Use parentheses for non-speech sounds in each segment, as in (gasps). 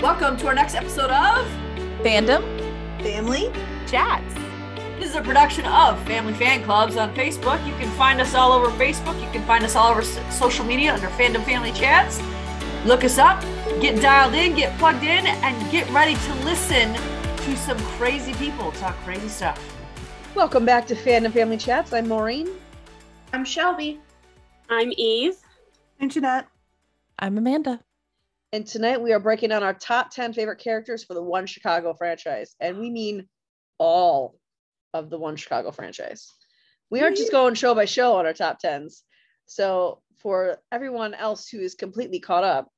Welcome to our next episode of Fandom. Family. Chats. This is a production of Family Fan Clubs on Facebook. You can find us all over Facebook. You can find us all over social media under Fandom Family Chats. Look us up, get dialed in, get plugged in, and get ready to listen to some crazy people talk crazy stuff. Welcome back to Fandom Family Chats. I'm Maureen. I'm Shelby. I'm Eve. And Jeanette. I'm Amanda. And tonight we are breaking down our top 10 favorite characters for the One Chicago franchise. And we mean all of the One Chicago franchise. We aren't just going show by show on our top 10s. So, for everyone else who is completely caught up,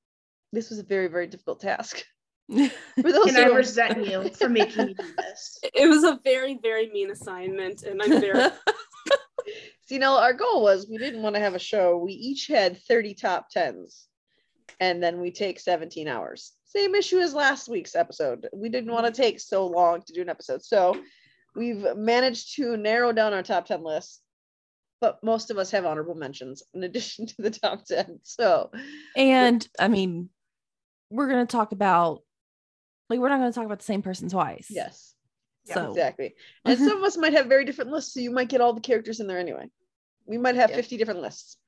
this was a very, very difficult task. (laughs) For those And I who resent you for making me do this. (laughs) It was a very, very mean assignment, and I'm very (laughs) See, now our goal was we didn't want to have a show. We each had 30 top 10s, and then we take 17 hours. Same issue as last week's episode. We didn't want to mm-hmm. take so long to do an episode. So we've managed to narrow down our top 10 list, but most of us have honorable mentions in addition (laughs) to the top 10. So and I mean, we're gonna talk about like we're not gonna talk about the same person twice. yes, So exactly. And some of us might have very different lists. So you might get all the characters in there anyway. We might have Yeah. 50 different lists,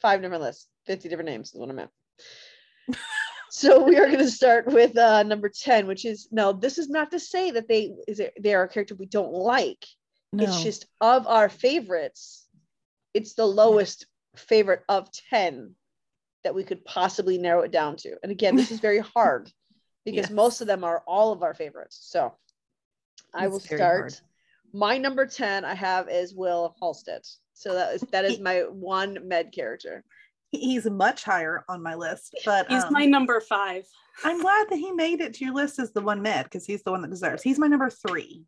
five different lists, 50 different names is what I meant. So we are going to start with uh, number 10, which is now this is not to say that they is it, they are a character we don't like. no. It's just of our favorites, it's the lowest favorite of 10 that we could possibly narrow it down to. And again, this is very (laughs) hard because Yes. most of them are all of our favorites. So I will start. hard. My number 10 I have is Will Halstead. So that is that is my one med character. He's much higher on my list, but he's um, my number five. I'm glad that he made it to your list as the one med because he's the one that deserves. He's my number three.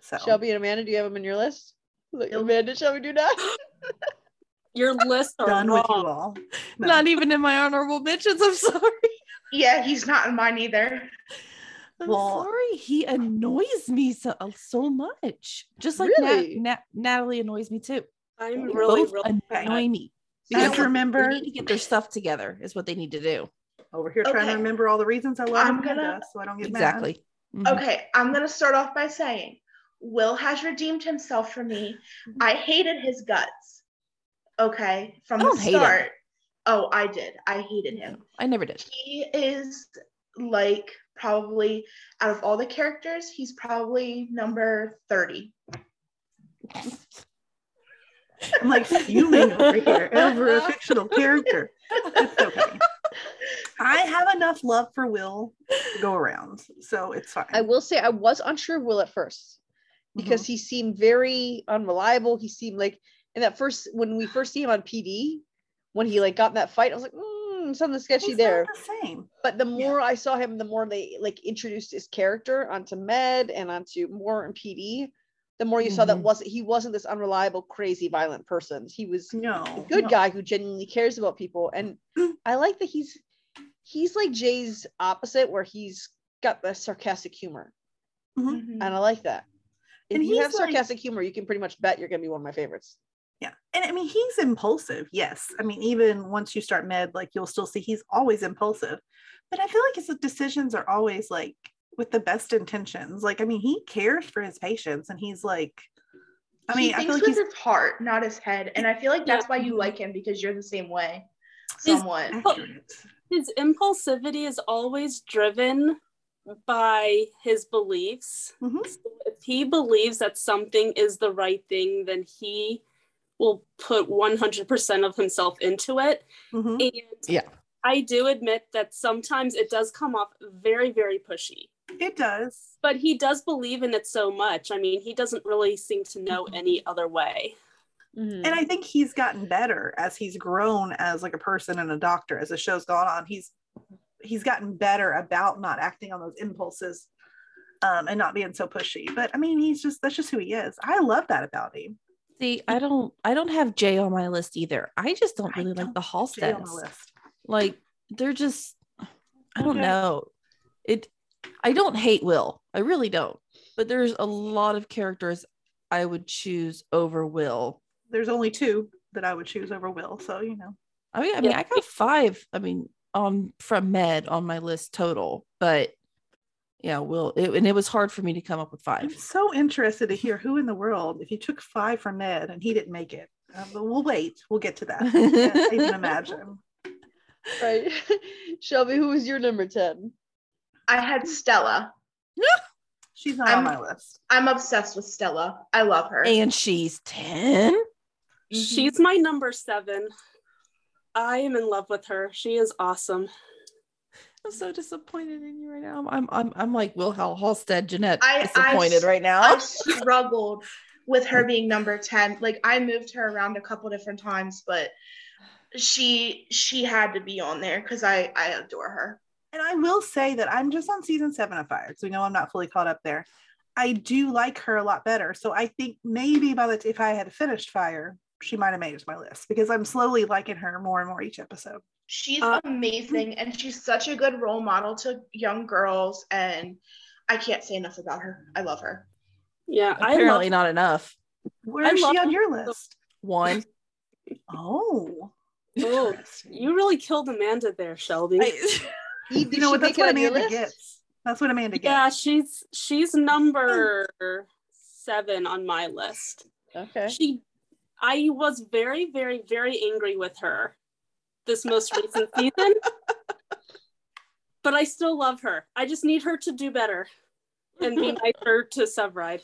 So Shelby and Amanda, do you have them in your list? Look, Nope. Amanda, Shelby, do not. (laughs) Your list are done with you all. No. not even in my honorable mentions. I'm sorry. Yeah, he's not in mine either. I'm Well- sorry. He annoys me so so much. Just like Really? Nat, Nat, Natalie annoys me too. I'm They really, really annoy me. I have Because to remember They need to get their stuff together. Is what they need to do. over here trying to remember all the reasons I love I'm gonna- so I don't get mad. Exactly. Mhm. Okay, I'm gonna start off by saying Will has redeemed himself for me. I hated his guts. Okay, from the don't hate him. start. Oh, I did. I hated him. I never did. He is like probably out of all the characters, he's probably number 30. (laughs) I'm like fuming over here over a fictional character. It's okay. I have enough love for Will to go around, so it's fine. I will say I was unsure of Will at first because Mm-hmm. he seemed very unreliable. He seemed like in that first when we first see him on PD, when he like got in that fight, I was like, mm, something sketchy He's there. the same. But the more I saw him, the more they like introduced his character onto Med and onto more in PD. The more you saw that Mhm. wasn't he wasn't this unreliable, crazy, violent person. He was No, a good no. guy who genuinely cares about people. And (clears throat) I like that he's he's like Jay's opposite, where he's got the sarcastic humor. Mhm. And I like that. If And you he's have like- sarcastic humor, you can pretty much bet you're gonna be one of my favorites. Yeah. And I mean, he's impulsive. Yes. I mean, even once you start med, like you'll still see he's always impulsive. But I feel like his decisions are always like with the best intentions. Like, I mean, he cares for his patients and he's like, I mean, he I thinks feel like with he's his heart, not his head. And I feel like that's Yeah. why you like him because you're the same way. He's- Somewhat. accurate. His impulsivity is always driven by his beliefs. Mhm. So if he believes that something is the right thing, then he will put 100% of himself into it. Mhm. And Yeah. I do admit that sometimes it does come off very, very pushy. It does. But he does believe in it so much. I mean, he doesn't really seem to know any other way. And I think he's gotten better as he's grown as like a person and a doctor as the show's gone on. He's he's gotten better about not acting on those impulses um, and not being so pushy. But I mean, he's just that's just who he is. I love that about him. See, I don't I don't have Jay on my list either. I just don't really like don't the Stay on Halsteads. the. Like they're just I don't Okay. know. It I don't hate Will. I really don't. But there's a lot of characters I would choose over Will. There's only two that I would choose over Will. So you know. I mean, I mean, Yeah. I got five. I mean, on from Med on my list total, but yeah, Will it, and it was hard for me to come up with five. I'm so interested to hear who in the world, if you took five from Med and he didn't make it. Uh, but we'll wait. We'll get to that. (laughs) I can't even imagine. Right. (laughs) Shelby, who was your number 10? I had Stella. (laughs) She's not on I'm- my list. I'm obsessed with Stella. I love her. And she's 10. Mm-hmm. She's my number seven. I am in love with her. She is awesome. I'm so disappointed in you right now. I'm I'm I'm, I'm like Will Hal Halstead, Jeanette, I- I disappointed s- right now. I struggled with her being number 10. Like I moved her around a couple different times, but she she had to be on there because I I adore her. And I will say that I'm just on season seven of Fire, so we know I'm not fully caught up there. I do like her a lot better. So I think maybe by the t- if I had finished Fire, she might have made it to my list because I'm slowly liking her more and more each episode. She's Uh, amazing and she's such a good role model to young girls and I can't say enough about her. I love her. Yeah, I Apparently love. not enough. Where I is she on your list? One. (laughs) Oh, Oh, you really killed Amanda there, Shelby. I- Eve, (laughs) did you know what? That's what Amanda list? gets. That's what Amanda gets. yeah, she's she's number seven on my list. Okay. She, I was very, very, very angry with her this most recent (laughs) season, but I still love her. I just need her to do better and be (laughs) nicer to Severide.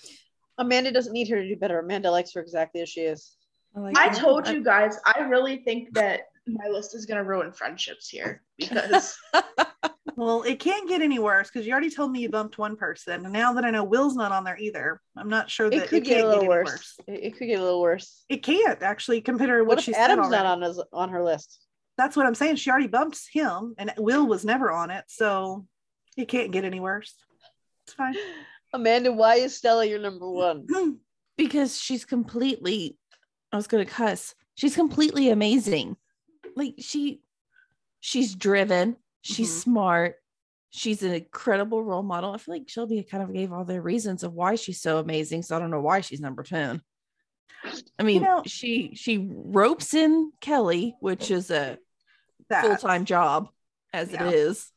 Amanda doesn't need her to do better. Amanda likes her exactly as she is. like I told you guys, I really think that my list is gonna ruin friendships here (laughs) because Well, it can't get any worse because you already told me you bumped one person, and now that I know Will's not on there either, I'm not sure that It could it get a little any worse. It, it could get a little worse. It can't actually consider what, What, if she said Adam's not on his, on her list? That's what I'm saying. She already bumped him, and Will was never on it, so it can't get any worse. It's fine. (sighs) Amanda, why is Stella your number one? (clears throat) because she's completely I was gonna cuss. She's completely amazing. Like she she's driven, she's Mhm. smart, she's an incredible role model. I feel like Shelby kind of gave all the reasons of why she's so amazing. So I don't know why she's number 10. I mean, know- she she ropes in Kelly, which is a That full-time job as Yeah. it is.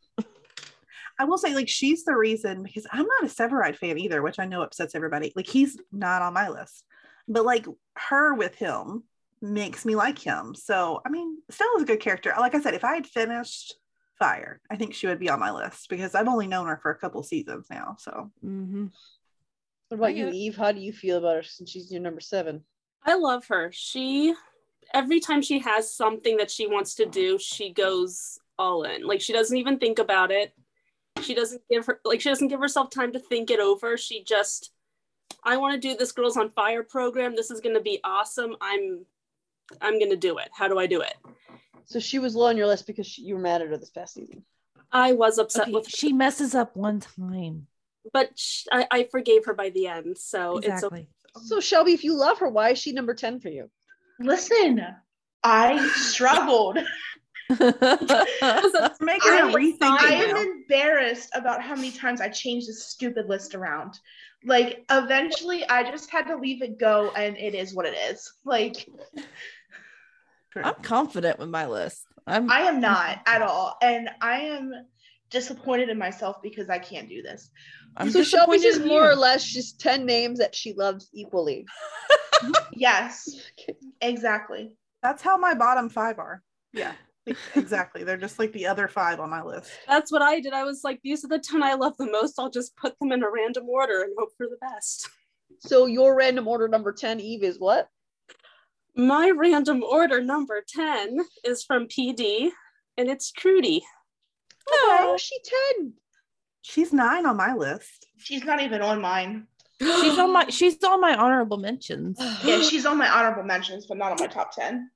I will say, like, she's the reason because I'm not a Severide fan either, which I know upsets everybody. Like, he's not on my list, but like her with him makes me like him. So, I mean, Stella's a good character. Like I said, if I had finished Fire, I think she would be on my list because I've only known her for a couple seasons now. So, Mhm. What about you. Eve? How do you feel about her since she's your number seven? I love her. She every time she has something that she wants to do, she goes all in. Like she doesn't even think about it. She doesn't give her like she doesn't give herself time to think it over. She just I want to do this Girls on Fire program. This is going to be awesome. I'm I'm going to do it. How do I do it? So she was low on your list because she, you were mad at her this past season. I was upset Okay, with she messes up one time. but sh- I, I forgave her by the end. So it's okay. Exactly. So Shelby, if you love her, why is she number 10 for you? listen, I struggled. Make her I, rethink I am embarrassed about how many times I changed this stupid list around. Like eventually I just had to leave it go and it is what it is. Like I'm confident with my list. I'm I am not (laughs) at all. And I am disappointed in myself because I can't do this. I'm so Shelby's disappointed is more or less just 10 names that she loves equally. (laughs) Yes, exactly. That's how my bottom five are. Yeah, (laughs) exactly. They're just like the other five on my list. that's what I did. I was like, these are the 10 I love the most. I'll just put them in a random order and hope for the best. So your random order number 10, Eve, is what? My random order number 10 is from PD and it's Trudy. Why was she 10? She's nine on my list. She's not even on mine. (gasps) she's on my she's on my honorable mentions. (gasps) Yeah, she's on my honorable mentions, but not on my top 10.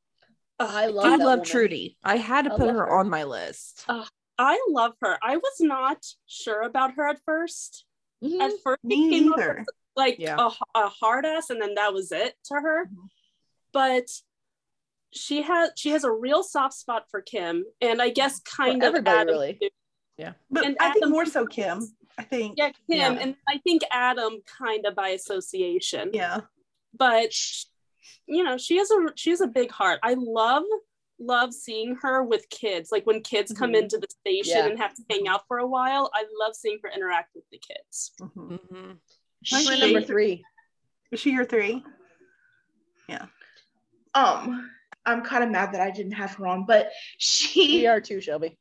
I love I love woman. Trudy. I had to I put her, her. on my list. I love her. I was not sure about her at first. Mhm. At first, Me came off neither. as, like Yeah. a, a hard ass, and then that was it to her. Mhm. But she has she has a real soft spot for Kim, and I guess kind of everybody, Adam really. too. But And I think more so Kim. I think. Yeah, Kim, Yeah. and I think Adam kind of by association. Yeah. But you know, she has a she has a big heart. I love love seeing her with kids. Like when kids come Mhm. into the station Yeah. and have to hang out for a while, I love seeing her interact with the kids. Mhm. Mhm. She's my She- number three. Is she your three? Um I'm kind of mad that I didn't have her on, but she We are too, Shelby.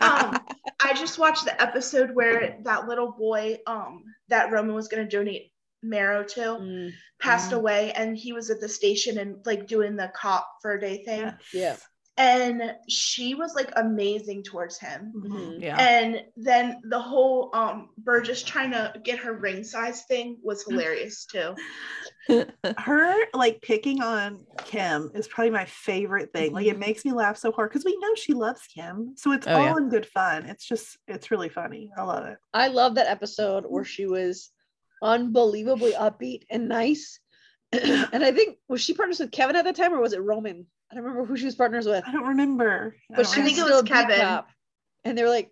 um (laughs) I just watched the episode where that little boy um that Roman was gonna donate marrow to Mm, passed away and he was at the station and like doing the cop for a day thing. yeah. And she was like amazing towards him. Mhm. yeah. And then the whole um Burgess trying to get her ring size thing was (laughs) hilarious too. Her like picking on Kim is probably my favorite thing. Like mm-hmm. it makes me laugh so hard because we know she loves Kim. So it's Oh, all yeah. in good fun. It's just it's really funny. I love it. I love that episode where she was unbelievably upbeat and nice. (clears throat) and I think was she partners with Kevin at the time or was it Roman? I don't remember who she was partners with. I don't remember. I But don't she I was think it was still Kevin. cop. And they were like,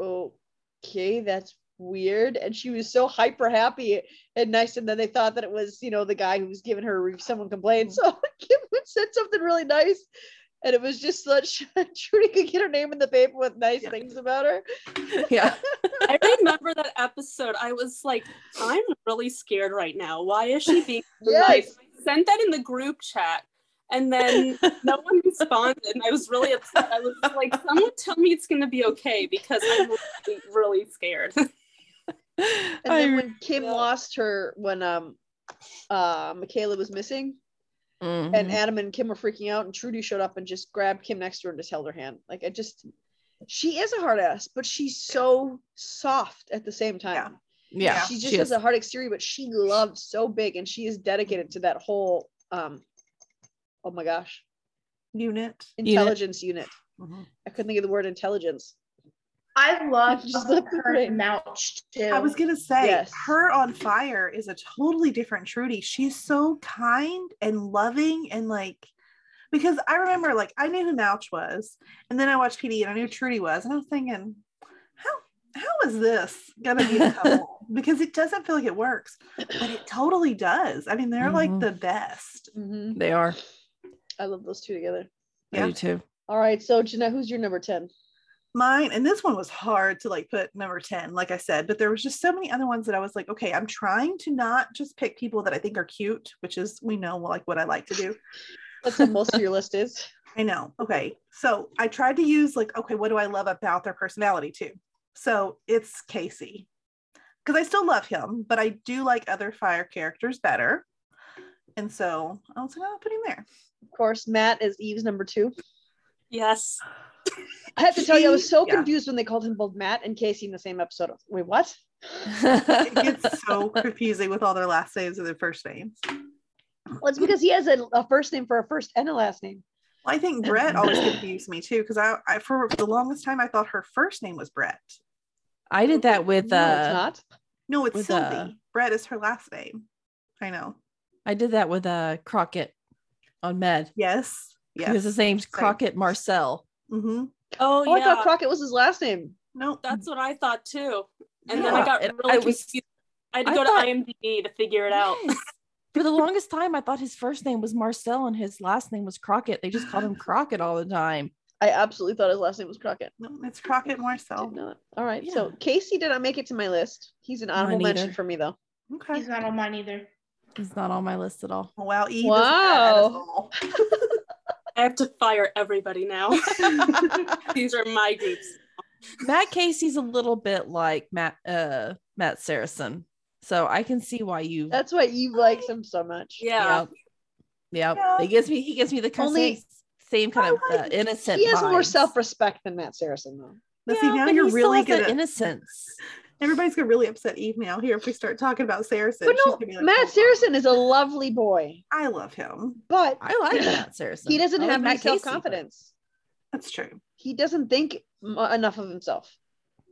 okay, that's weird. And she was so hyper happy and nice. And then they thought that it was, you know, the guy who was giving her. Someone complained. (laughs) So Kim said something really nice. And it was just such (laughs) Trudy could get her name in the paper with nice Yeah. things about her. (laughs) yeah. I remember that episode. I was like, I'm really scared right now. Why is she being Yes. nice? I sent that in the group chat. And then no one responded. And I was really upset. I was like, someone tell me it's gonna be okay because I'm really, really scared. (laughs) And then when Kim lost her when um uh Makayla was missing Mhm. and Adam and Kim were freaking out and Trudy showed up and just grabbed Kim next to her and just held her hand. Like I just she is a hard ass, but she's so soft at the same time. yeah. she just she has is. a hard exterior, but she loves so big and she is dedicated to that whole um oh my gosh, unit. intelligence unit. Mhm. I couldn't think of the word intelligence. I love Just the her brain. Mouch too. I was gonna say Yes. her on fire is a totally different Trudy. She's so kind and loving and like because I remember like I knew who Mouch was, and then I watched PD and I knew Trudy was, and I was thinking, how how is this gonna be a (laughs) couple? because it doesn't feel like it works, but it totally does. I mean, they're like Mhm. the best. Mhm. They are. I love those two together. Yeah. I do too. All right, so Jeanette, who's your number 10? Mine, and this one was hard to like put number 10, like I said, but there was just so many other ones that I was like, okay, I'm trying to not just pick people that I think are cute, which is we know like what I like to do. That's what most of your list is. (laughs) I know. Okay. So I tried to use like, okay, what do I love about their personality too? So it's Casey. Because I still love him, but I do like other fire characters better. And so I was like, oh, I'll put him there. Of course, Matt is Eve's number two. yes. I have to tell you, I was so Yeah. confused when they called him both Matt and Casey in the same episode. Wait, what? It gets (laughs) so confusing with all their last names and their first names. Well, it's because he has a, a first name for a first and a last name. Well, I think Brett always confused me too, because I, I for the longest time I thought her first name was Brett. I did that with no, it's uh not. No, it's Sylvie. uh, Brett is her last name. I know. I did that with uh Crockett on Med. Yes. Yes. Because his name's Crockett Marcel. Mm-hmm. Oh, Oh, I thought Crockett was his last name. No. That's what I thought too. And then I got really I was- confused. I had to I go thought- to IMDb to figure it out. Yes. For the longest time, I thought his first name was Marcel and his last name was Crockett. They just called him Crockett all the time. I absolutely thought his last name was Crockett. No, it's Crockett Marcel. know it. All right, so Casey did not make it to my list. He's an honorable mention for me, though. Okay. He's not on mine either. He's not on my list at all. Wow, Eve Wow. (laughs) wow. I have to fire everybody now. (laughs) (laughs) These are my groups. Matt Casey's a little bit like Matt uh Matt Saracen. So I can see why you That's why Eve likes him so much. Yeah. yeah. Yeah. He gives me he gives me the kind Only- same, same kind of uh, like- innocent. He has more self-respect than Matt Saracen, though. But see, now but you're he still really has that gonna. innocence. Everybody's gonna really upset Eve now. Here, if we start talking about Saracen, But she's no, like, Matt "Hold on." Saracen is a lovely boy, I love him. but I like (clears throat) Matt Saracen. he doesn't I have any Matt Casey, self-confidence. That's true. He doesn't think m- enough of himself.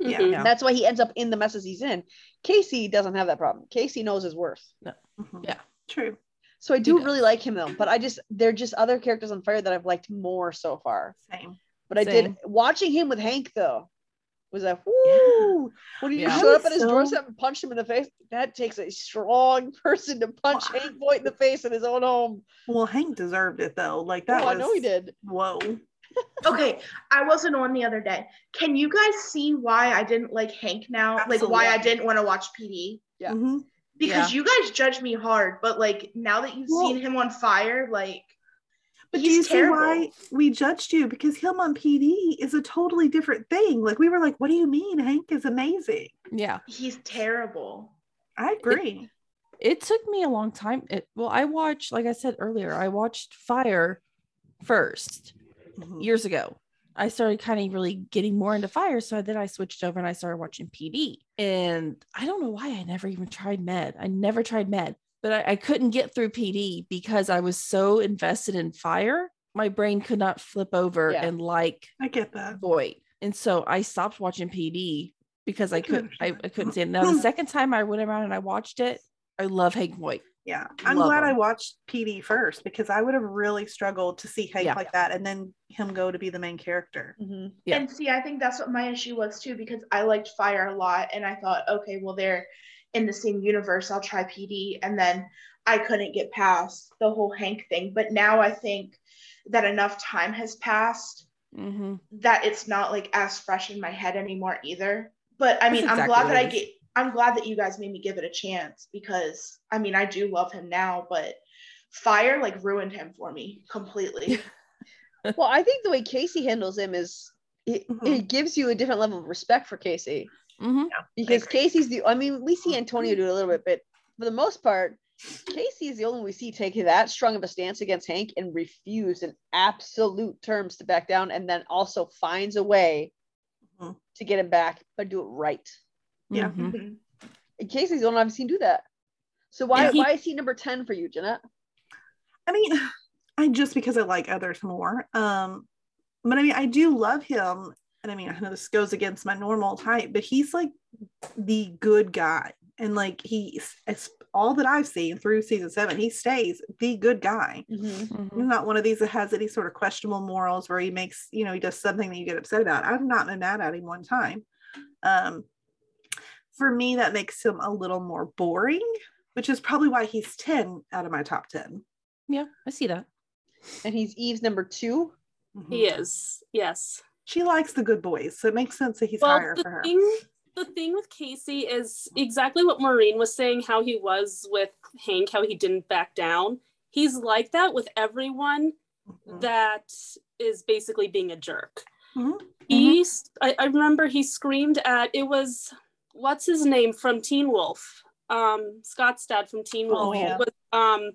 Yeah. Mhm. Yeah. That's why he ends up in the messes he's in. Casey doesn't have that problem. Casey knows his worth. Mhm. Yeah. True. So I do really like him though, but I just they're just other characters on fire that I've liked more so far. Same. But I did watching him with Hank though. Was that woo when he Yeah. just showed up was at his so- doorstep and punched him in the face. That takes a strong (laughs) person to punch Well, Hank Voight in the face in his own home. Well, Hank deserved it though. Like that oh, was I know he did. Whoa. (laughs) Okay, I wasn't on the other day. Can you guys see why I didn't like Hank now? Like why I didn't want to watch PD? Yeah. Mhm. Because you guys judge me hard, but like now that you've Well- seen him on fire, like But He's do you see why we judged you? Because him on PD is a totally different thing. Like we were like, what do you mean? Hank is amazing. Yeah. he's terrible. I agree. It took me a long time. It well, I watched, like I said earlier, I watched Fire first Mhm. years ago. I started kind of really getting more into fire. So then I switched over and I started watching PD. And I don't know why I never even tried med. I never tried med, but I, I couldn't get through PD because I was so invested in fire. My brain could not flip over Yeah. and like I get that. Voight. And so I stopped watching PD because I I couldn't I. I couldn't see it. Now the (laughs) second time I went around and I watched it, I love Hank Voight. Yeah. I'm Love glad I watched PD first because I would have really struggled to see Hank Yeah. like that and then him go to be the main character. Mhm. Yeah. And see, I think that's what my issue was too, because I liked Fire a lot, and I thought, okay, well they're in the same universe. I'll try PD, and then I couldn't get past the whole Hank thing. But now I think that enough time has passed Mm-hmm. that it's not like as fresh in my head anymore either. But I That's mean, I'm glad that I get. I'm glad that you guys made me give it a chance because I mean I do love him now, but Fire like ruined him for me completely. (laughs) Well, I think the way Casey handles him is it, Mhm. it gives you a different level of respect for Casey Mm-hmm. because. Casey's the. I mean, we see Antonio do it a little bit, but for the most part, Casey is the only one we see take that strong of a stance against Hank and refuse in absolute terms to back down, and then also finds a way Mhm. to get him back, but do it right. Yeah. Mhm. Mhm. And Casey's the only one I've seen do that. So why Yeah, he- why is he number ten for you, Jeanette? I mean, (sighs) I just because I like others more. Um, but I mean, I do love him, and I mean, I know this goes against my normal type, but he's like the good guy, and like he's it's all that I've seen through season seven. He stays the good guy. Mhm. He's not one of these that has any sort of questionable morals where he makes you know he does something that you get upset about. I've not been mad at him one time. Um, for me, that makes him a little more boring, which is probably why he's ten out of my top ten. Yeah, I see that. And he's Eve's number two. He Mhm. is. Yes. She likes the good boys, so it makes sense that he's well, higher the for her. thing, the thing with Casey is exactly what Maureen was saying. How he was with Hank, how he didn't back down. He's like that with everyone Mhm. that is basically being a jerk. Mhm. He's. I, I remember he screamed at. It was what's his name from Teen Wolf. Um, Scott's dad from Teen Wolf. Oh, yeah. It was, um,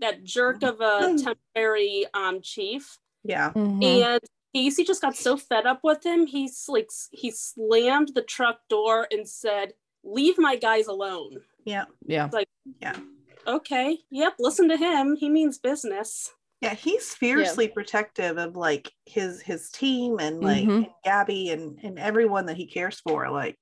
that jerk of a Mm. temporary um chief. Yeah. Mhm. And Casey just got so fed up with him. He's like he slammed the truck door and said, "Leave my guys alone." Yeah. Yeah. Like yeah, okay, yep, listen to him. He means business. Yeah. He's fiercely protective of like his his team and like Mhm. and Gabby and and everyone that he cares for. Like,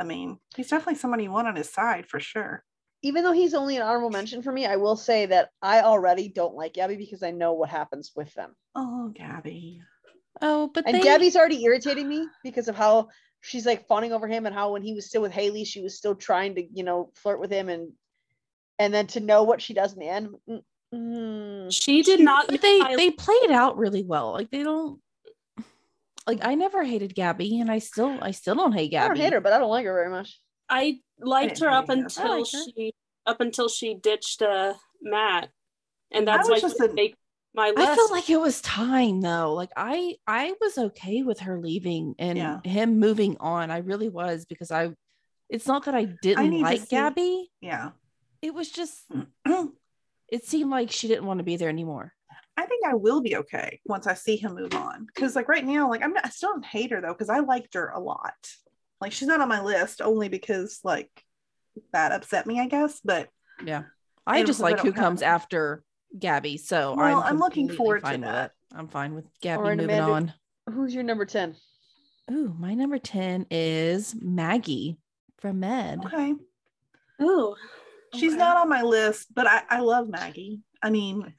I mean, he's definitely somebody you want on his side for sure. Even though he's only an honorable mention for me, I will say that I already don't like Gabby because I know what happens with them. Oh, Gabby. Oh, but And they, Gabby's already irritating me because of how she's like fawning over him and how when he was still with Haley, she was still trying to, you know, flirt with him and and then to know what she does in the end. mm, mm. She did not. they I- they played it out really well. Like they don't like I never hated Gabby, and I still I still don't hate Gabby. I don't hate her, but I don't like her very much. I liked didn't her up hate her. I until her. she up until she ditched uh, Matt, and I that's was why just she a- didn't make my list. I felt like it was time though. Like I I was okay with her leaving and Yeah. him moving on. I really was because I it's not that I didn't to like Gabby. Yeah. It was just (clears throat) it seemed like she didn't want to be there anymore. I think I will be okay once I see him move on. Cause like right now, like I'm not I still don't hate her though, because I liked her a lot. Like she's not on my list only because like that upset me, I guess. But Yeah. I just like who comes after Gabby. So Well, I'm, I'm looking forward to fine with that. it. I'm fine with Gabby right, moving Amanda. on. Who's your number 10? Ooh, my number 10 is Maggie from Med. okay. Ooh, She's okay. not on my list, but I, I love Maggie. I mean,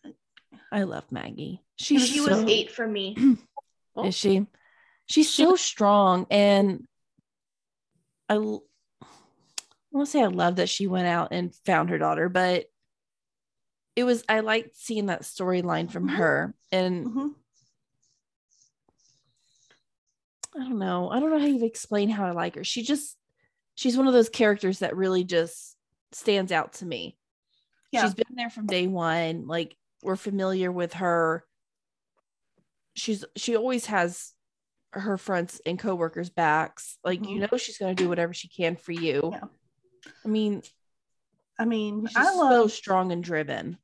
I love Maggie. (clears throat) Oh. She's She so, was eight for me. Is she? She's so strong and I want to say I love that she went out and found her daughter, but it was I liked seeing that storyline from Mhm. her, and Mhm. I don't know. I don't know how you explain how I like her. She just she's one of those characters that really just stands out to me. Yeah. She's been there from day one. Like we're familiar with her. She's she always has her friends and coworkers backs. Like you know she's gonna do whatever she can for you. Mm-hmm. Yeah. I mean, I mean, she's I so love strong and driven.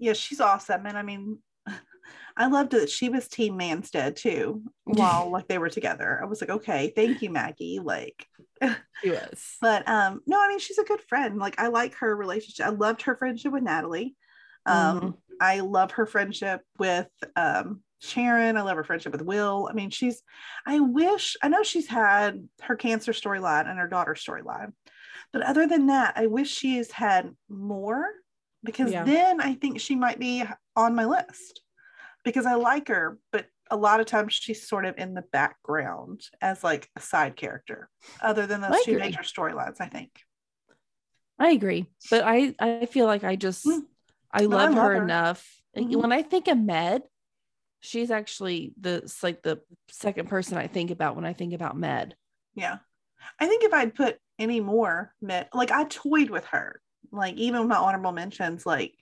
Yeah, she's awesome. And I mean, (laughs) I loved that she was Team Manstead too, (laughs) while like they were together. I was like, okay, thank you, Maggie. Like, She (laughs) was. but um, no, I mean, she's a good friend. Like, I like her relationship. I loved her friendship with Natalie. Um, Mhm. I love her friendship with um Sharon. I love her friendship with Will. I mean, she's I wish I know she's had her cancer storyline and her daughter storyline. But other than that, I wish she's had more because Yeah. then I think she might be on my list because I like her, but a lot of times she's sort of in the background as like a side character, other than those I two agree. major storylines, I think. I agree, but I I feel like I just Mm. I I love love her, her. enough. Mhm. When I think of Med, she's actually the like the second person I think about when I think about Med. Yeah. I think if I'd put any more Med, like I toyed with her. Like even my honorable mentions, like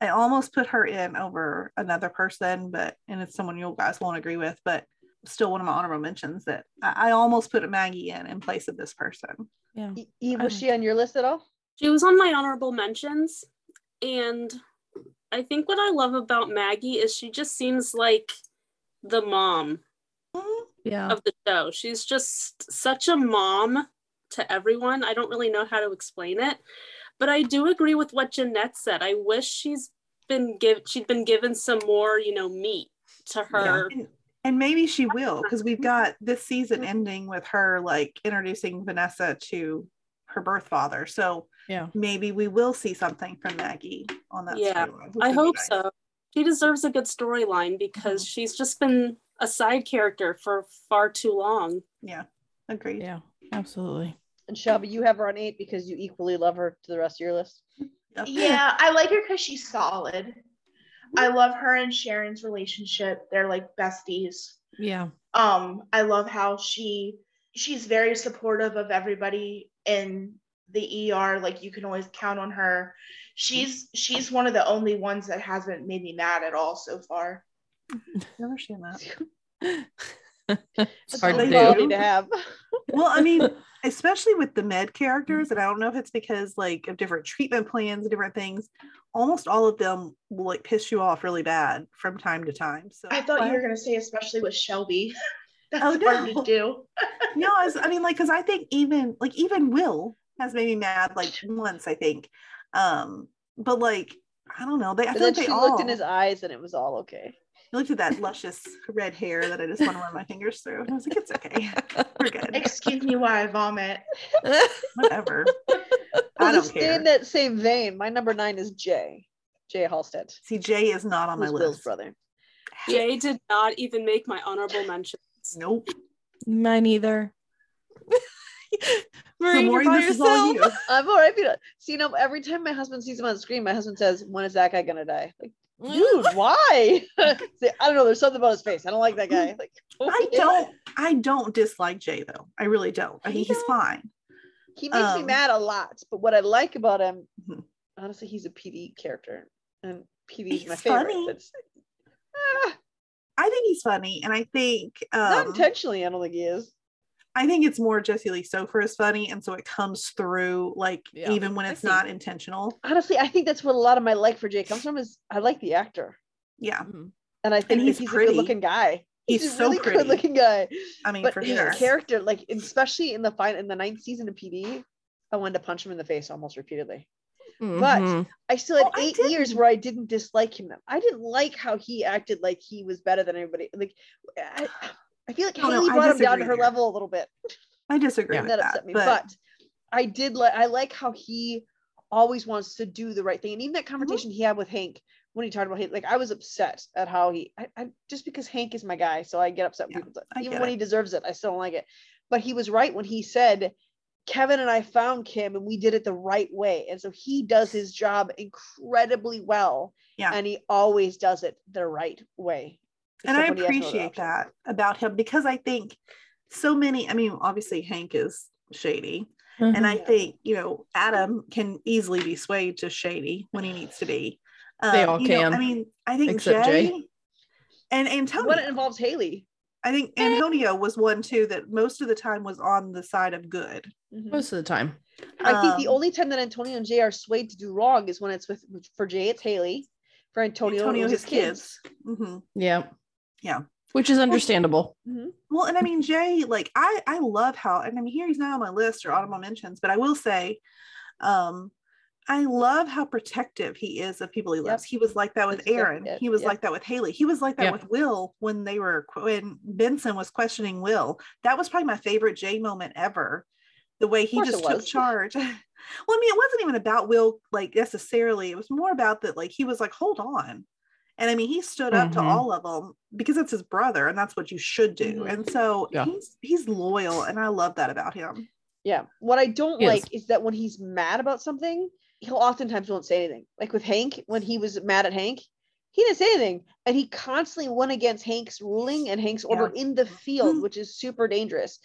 I almost put her in over another person, but and it's someone you guys won't agree with, but still one of my honorable mentions that I, I almost put Maggie in in place of this person. Yeah. E- Eve, was I- she on your list at all? She was on my honorable mentions. And I think what I love about Maggie is she just seems like the mom mm-hmm. Yeah. of the show. She's just such a mom to everyone. I don't really know how to explain it. But I do agree with what Jeanette said. I wish she's been give she'd been given some more, you know, meat to her. And, and maybe she will because we've mm-hmm. got this season mm-hmm. ending with her like introducing Vanessa to her birth father. So Yeah. maybe we will see something from Maggie on that Yeah, I hope nice. so. She deserves a good storyline because mm-hmm. she's just been a side character for far too long. Yeah, agreed. Yeah. Absolutely. And Shelby, you have her on eight because you equally love her to the rest of your list. Yep. Yeah, I like her because she's solid. I love her and Sharon's relationship. They're like besties. Yeah. Um, I love how she she's very supportive of everybody in the ER. Like you can always count on her. She's she's one of the only ones that hasn't made me mad at all so far. Never seen that. (laughs) (laughs) It's hard to do. to have. (laughs) well i mean (laughs) especially with the med characters and i don't know if it's because like of different treatment plans different things almost all of them will like piss you off really bad from time to time so I thought you were gonna say especially with Shelby. That's Oh, hard no. to do. no I, was, I mean like because i think even like even will has made me mad like once i think um but like i don't know they i And feel then like she they looked in his eyes and it was all okay. I looked at that luscious red hair that i just want to run my fingers through and i was like it's okay (laughs) we're good Excuse me while I vomit. (laughs) whatever i don't stay care in that same vein, my number nine is Jay. Jay Halstead. see jay is not on my who's Bill's list brother. Jay did not even make my honorable mentions. nope Mine either. Maureen, (laughs) so you're Maureen, by this is all yourself. you I'm all right. But, see, you know, every time my husband sees him on the screen, my husband says, "When is that guy gonna die?" Like, dude, (laughs) why? (laughs) See, I don't know. There's something about his face. I don't like that guy. Like, (laughs) I don't I don't dislike Jay though. I really don't. I think he's fine. He makes me Um, mad a lot. But what I like about him, Mhm. honestly, he's a PD character, and PD is my favorite. funny. Ah, I think he's funny and I think not um intentionally. I don't think he is. I think it's more Jesse Lee Soffer is funny and so it comes through like Yeah, even when it's see. not intentional. Honestly, I think that's what a lot of my like for Jay comes from. Is I like the actor, Yeah. Mhm. and I think that he's he's, a good-looking guy. He's a so really pretty. good-looking guy. I mean but for his sure. character, like especially in the fine in the ninth season of PD, I wanted to punch him in the face almost repeatedly. Mhm. I still had Oh, eight years where I didn't dislike him. I didn't like how he acted like he was better than everybody. Like I, I feel like No, no, Haley I brought him down to her here. level a little bit. I disagree Yeah. with that that. upset me. but, But, I did like I like how he always wants to do the right thing. And even that uh-huh. conversation he had with Hank when he talked about Hank, like I was upset at how he I, I just because Hank is my guy, so I get upset when Yeah, people I even when it. he deserves it, I still don't like it. But he was right when he said Kevin and I found Kim and we did it the right way. And so he does his job incredibly well. Yeah. And he always does it the right way. And I except when he has no other appreciate that about him because I think so many. I mean, obviously Hank is shady, and I Mhm. think you know Adam can easily be swayed to shady when he needs to be. They Um, all you know, can, I mean, I think except Jay, Jay. and When it involves Haley. I think Antonio was one too that most of the time was on the side of good. Mhm. most of the time. I think the Um, only time that Antonio and Jay are swayed to do wrong is when it's with for Jay, it's Haley. For Antonio, Antonio, it was his kids. hmm Yeah. Yeah. Which is understandable. Well, and I mean Jay, like I I love how and I mean here he's not on my list or honorable mentions, but I will say, um, I love how protective he is of people he Yep. loves. He was like that with Aaron. He was Yep. like that with Haley. He was like that Yep. with Will when they were when Benson was questioning Will. That was probably my favorite Jay moment ever. The way he just took (laughs) charge. (laughs) well, I mean, it wasn't even about Will like necessarily. It was more about that, like he was like, hold on. And I mean, he stood up to Mhm. all of them because it's his brother, and that's what you should do. Mhm. And so Yeah. he's he's loyal, and I love that about him. Yeah. What I don't He like is that when he's mad about something, he'll oftentimes won't say anything. Like with Hank, when he was mad at Hank, he didn't say anything. And he constantly went against Hank's ruling and Hank's order in the field, Mhm. which is super dangerous.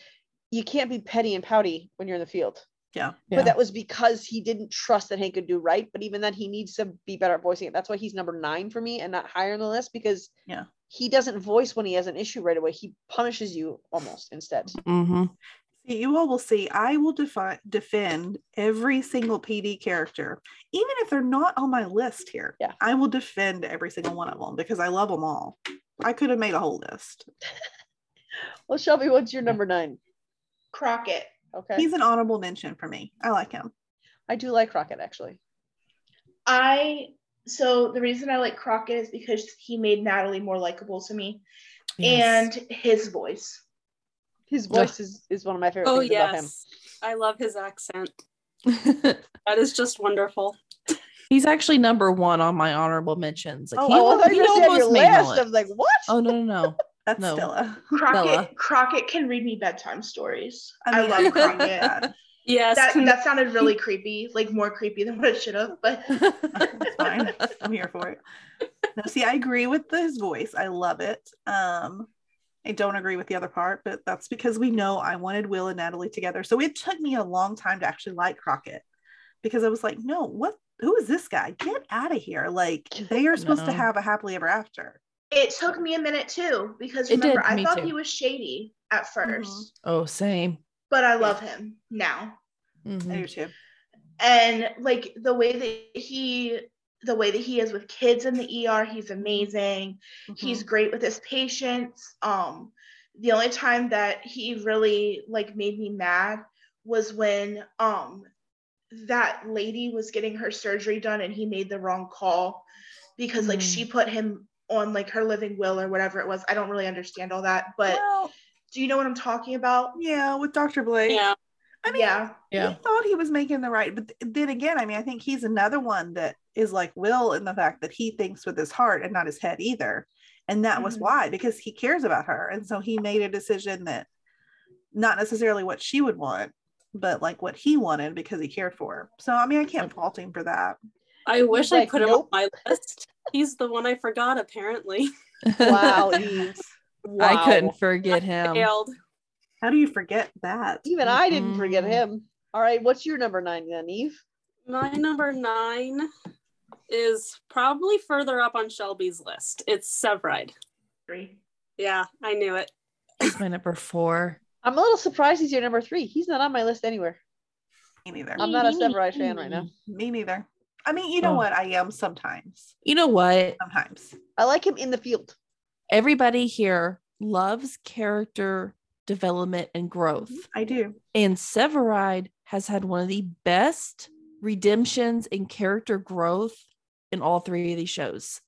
You can't be petty and pouty when you're in the field. Yeah. Yeah. But that was because he didn't trust that Hank could do right. But even then, he needs to be better at voicing it. That's why he's number nine for me and not higher on the list because Yeah. he doesn't voice when he has an issue right away. He punishes you almost instead. hmm you all will see. I will defi- defend every single PD character, even if they're not on my list here. Yeah. I will defend every single one of them because I love them all. I could have made a whole list. (laughs) Well, Shelby, what's your number nine? Crockett. Okay. He's an honorable mention for me. I like him. I do like Crockett actually. I so the reason I like Crockett is because he made Natalie more likable to me, and his voice. His voice is, is one of my favorite Oh things about him. I love his accent. (laughs) That is just wonderful. he's actually number one on my honorable mentions. Like Oh, he, Oh, I he you were gonna say on your almost made list. one. I'm like, what? Oh no, no, no. (laughs) That's No. (laughs) Stella. Crockett Bella. Crockett can read me bedtime stories. I, I, love (laughs) Crockett. that. Yes, that that sounded really creepy, like more creepy than what it should have. But (laughs) It's fine. I'm here for it. No, see, I agree with his voice. I love it. Um, I don't agree with the other part, but that's because we know I wanted Will and Natalie together. So it took me a long time to actually like Crockett because I was like, no, what? Who is this guy? Get out of here! Like they are supposed to have a happily ever after. It took me a minute too because It did, remember I thought too. he was shady at 1st oh, same. but I love him now. Mhm. I do too. and like the way that he the way that he is with kids in the ER, he's amazing. He's Mhm. great with his patients. Um, the only time that he really like made me mad was when um that lady was getting her surgery done and he made the wrong call because like Mm. she put him on like her living will or whatever it was. I don't really understand all that, but well, do you know what I'm talking about? yeah, with Dr. Blake. yeah. I mean, yeah. Yeah. he thought he was making the right but th- then again i mean i think he's another one that is like will in the fact that he thinks with his heart and not his head either and that was Mhm. why because he cares about her and so he made a decision that not necessarily what she would want but like what he wanted because he cared for her so i mean i can't fault him for that I wish I like, put him nope. on my list. He's the one I forgot, apparently. Wow, (laughs) Eve. I couldn't forget him. Failed. how do you forget that Even I didn't forget Mm. him. All right, what's your number nine then, Eve? My number nine is probably further up on Shelby's list. It's Severide. Three. Yeah, I knew it. He's my number four. I'm a little surprised he's your number three. He's not on my list anywhere. me neither I'm not a Severide fan right now. me neither i mean you know Oh. what i am sometimes You know what? sometimes I like him in the field. Everybody here loves character development and growth. Mm-hmm. i do And Severide has had one of the best redemptions and character growth in all three of these shows.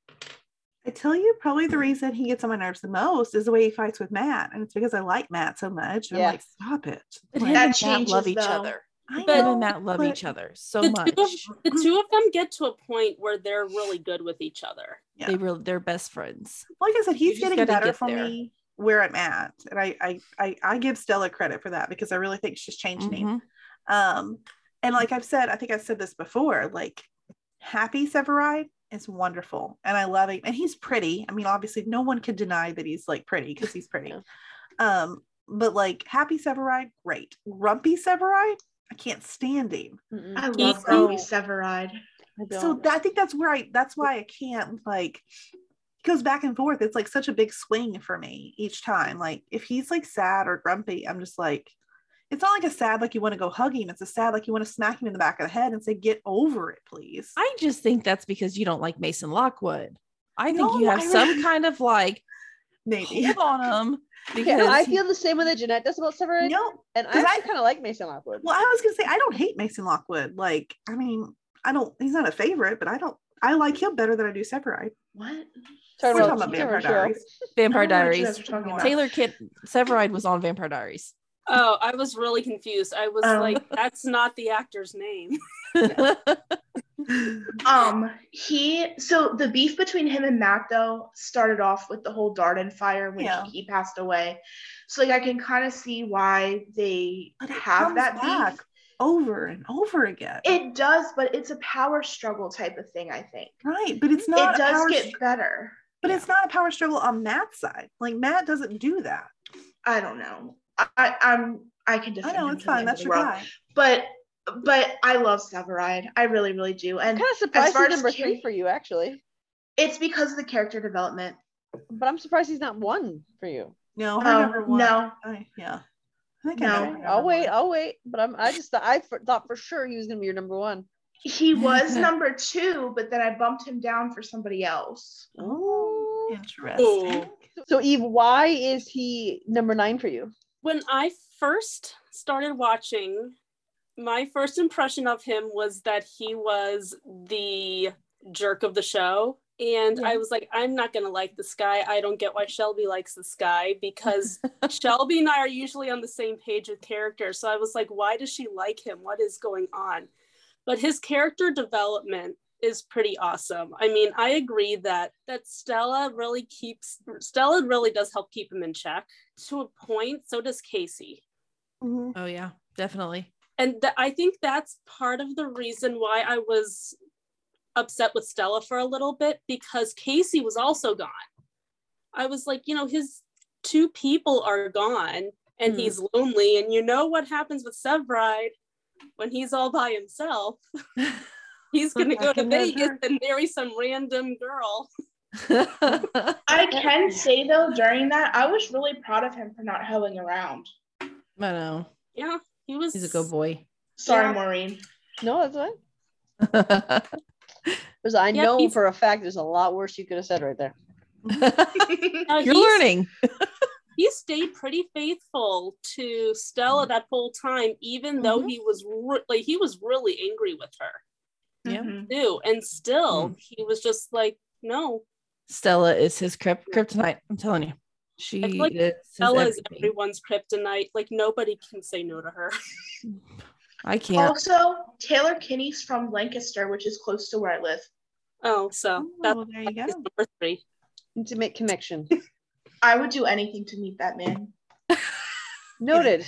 I tell you, probably the reason he gets on my nerves the most is the way he fights with Matt, and it's because I like Matt so much. And Yeah. I'm like, stop it! But Like, him That changes, love each though. other. I But- know, and Matt love each other so The much. two, of, the two (clears throat) of them get to a point where they're really good with each other. Yeah. They really they're best friends. Like I said, he's getting better get for there. me where I'm at, and I, I I I give Stella credit for that because I really think she's changing him. Mhm. Um, and like I've said, I think I've said this before, like Happy Severide is wonderful. And I love him. And he's pretty. I mean, obviously no one can deny that he's like pretty because he's pretty. (laughs) Yeah. Um, but like Happy Severide, great. Grumpy Severide, I can't stand him. Mm-mm. I He- love Grumpy Severide. I So that, I think that's where I that's why I can't like it goes back and forth. It's like such a big swing for me each time. Like if he's like sad or grumpy, I'm just like, it's not like a sad like you want to go hug him. It's a sad like you want to smack him in the back of the head and say, get over it, please. I just think that's because you don't like Mason Lockwood. I think No, you have I some really- (laughs) kind of like Maybe. hold on him (laughs) because yeah, I feel the same way that Jeanette does about Severide. No, and I 'cause I- kind of like Mason Lockwood. well, I was gonna say I don't hate Mason Lockwood. Like, I mean, I don't he's not a favorite, but I don't I like him better than I do Severide. What? Talking We're talking about Vampire. Diaries. Vampire I don't know what you Diaries. guys are talking about. Taylor Kit Severide was on Vampire Diaries. Oh, I was really confused. I was Oh. like, that's not the actor's name. (laughs) (laughs) Um, he so the beef between him and Matt though started off with the whole Darden fire when Yeah. he passed away. So like I can kind of see why they have that back beef. over and over again. It does, but it's a power struggle type of thing. I think right, but it's not it does get str- better. but it's not a power struggle on Matt's side. Like Matt doesn't do that. I don't know. I, I I'm I can I defend know it's fine. That's your world. guy. But but I love Severide. I really really do, I'm and kind of surprised far he's as number Kira- three for you, actually. it's because of the character development. But I'm surprised he's not one for you. No, her Oh, number one. no. I, yeah. I think No. I know Okay, her I'll wait. I'll wait. But I'm. I just. I for, thought for sure he was gonna be your number one. He (laughs) was number two, but then I bumped him down for somebody else. Oh, interesting. So Eve, why is he number nine for you? When I first started watching, my first impression of him was that he was the jerk of the show. And I was like, I'm not going to like this guy. I don't get why Shelby likes this guy because (laughs) Shelby and I are usually on the same page with characters. So I was like, why does she like him? What is going on? But his character development is pretty awesome. I mean, I agree that that Stella really keeps Stella really does help keep him in check to a point. So does Casey. Mhm. Oh yeah, definitely. And th- I think that's part of the reason why I was upset with Stella for a little bit because Casey was also gone. I was like, you know, his two people are gone and Hmm. he's lonely. And you know what happens with Severide when he's all by himself? (laughs) He's going to go to can never- Vegas and marry some random girl. (laughs) I can say though, during that, I was really proud of him for not hoeing around. I know. Yeah, he was. He's a good boy. Sorry, Yeah. Maureen. No, that's fine. Because (laughs) I Yeah, know he's- for a fact there's a lot worse you could have said right there. (laughs) Uh, You're learning. (laughs) he stayed pretty faithful to Stella that whole time, even though he was re- like he was really angry with her Yeah. Mhm. too, and still he was just like, no, Stella is his kryp- kryptonite. I'm telling you, she feel like is. his is everyone's kryptonite. Like nobody can say no to her. I can't. Also, Taylor Kinney's from Lancaster, which is close to where I live. Oh, so that's Oh, there you go. number three. Intimate connection. (laughs) I would do anything to meet that man. (laughs) Noted.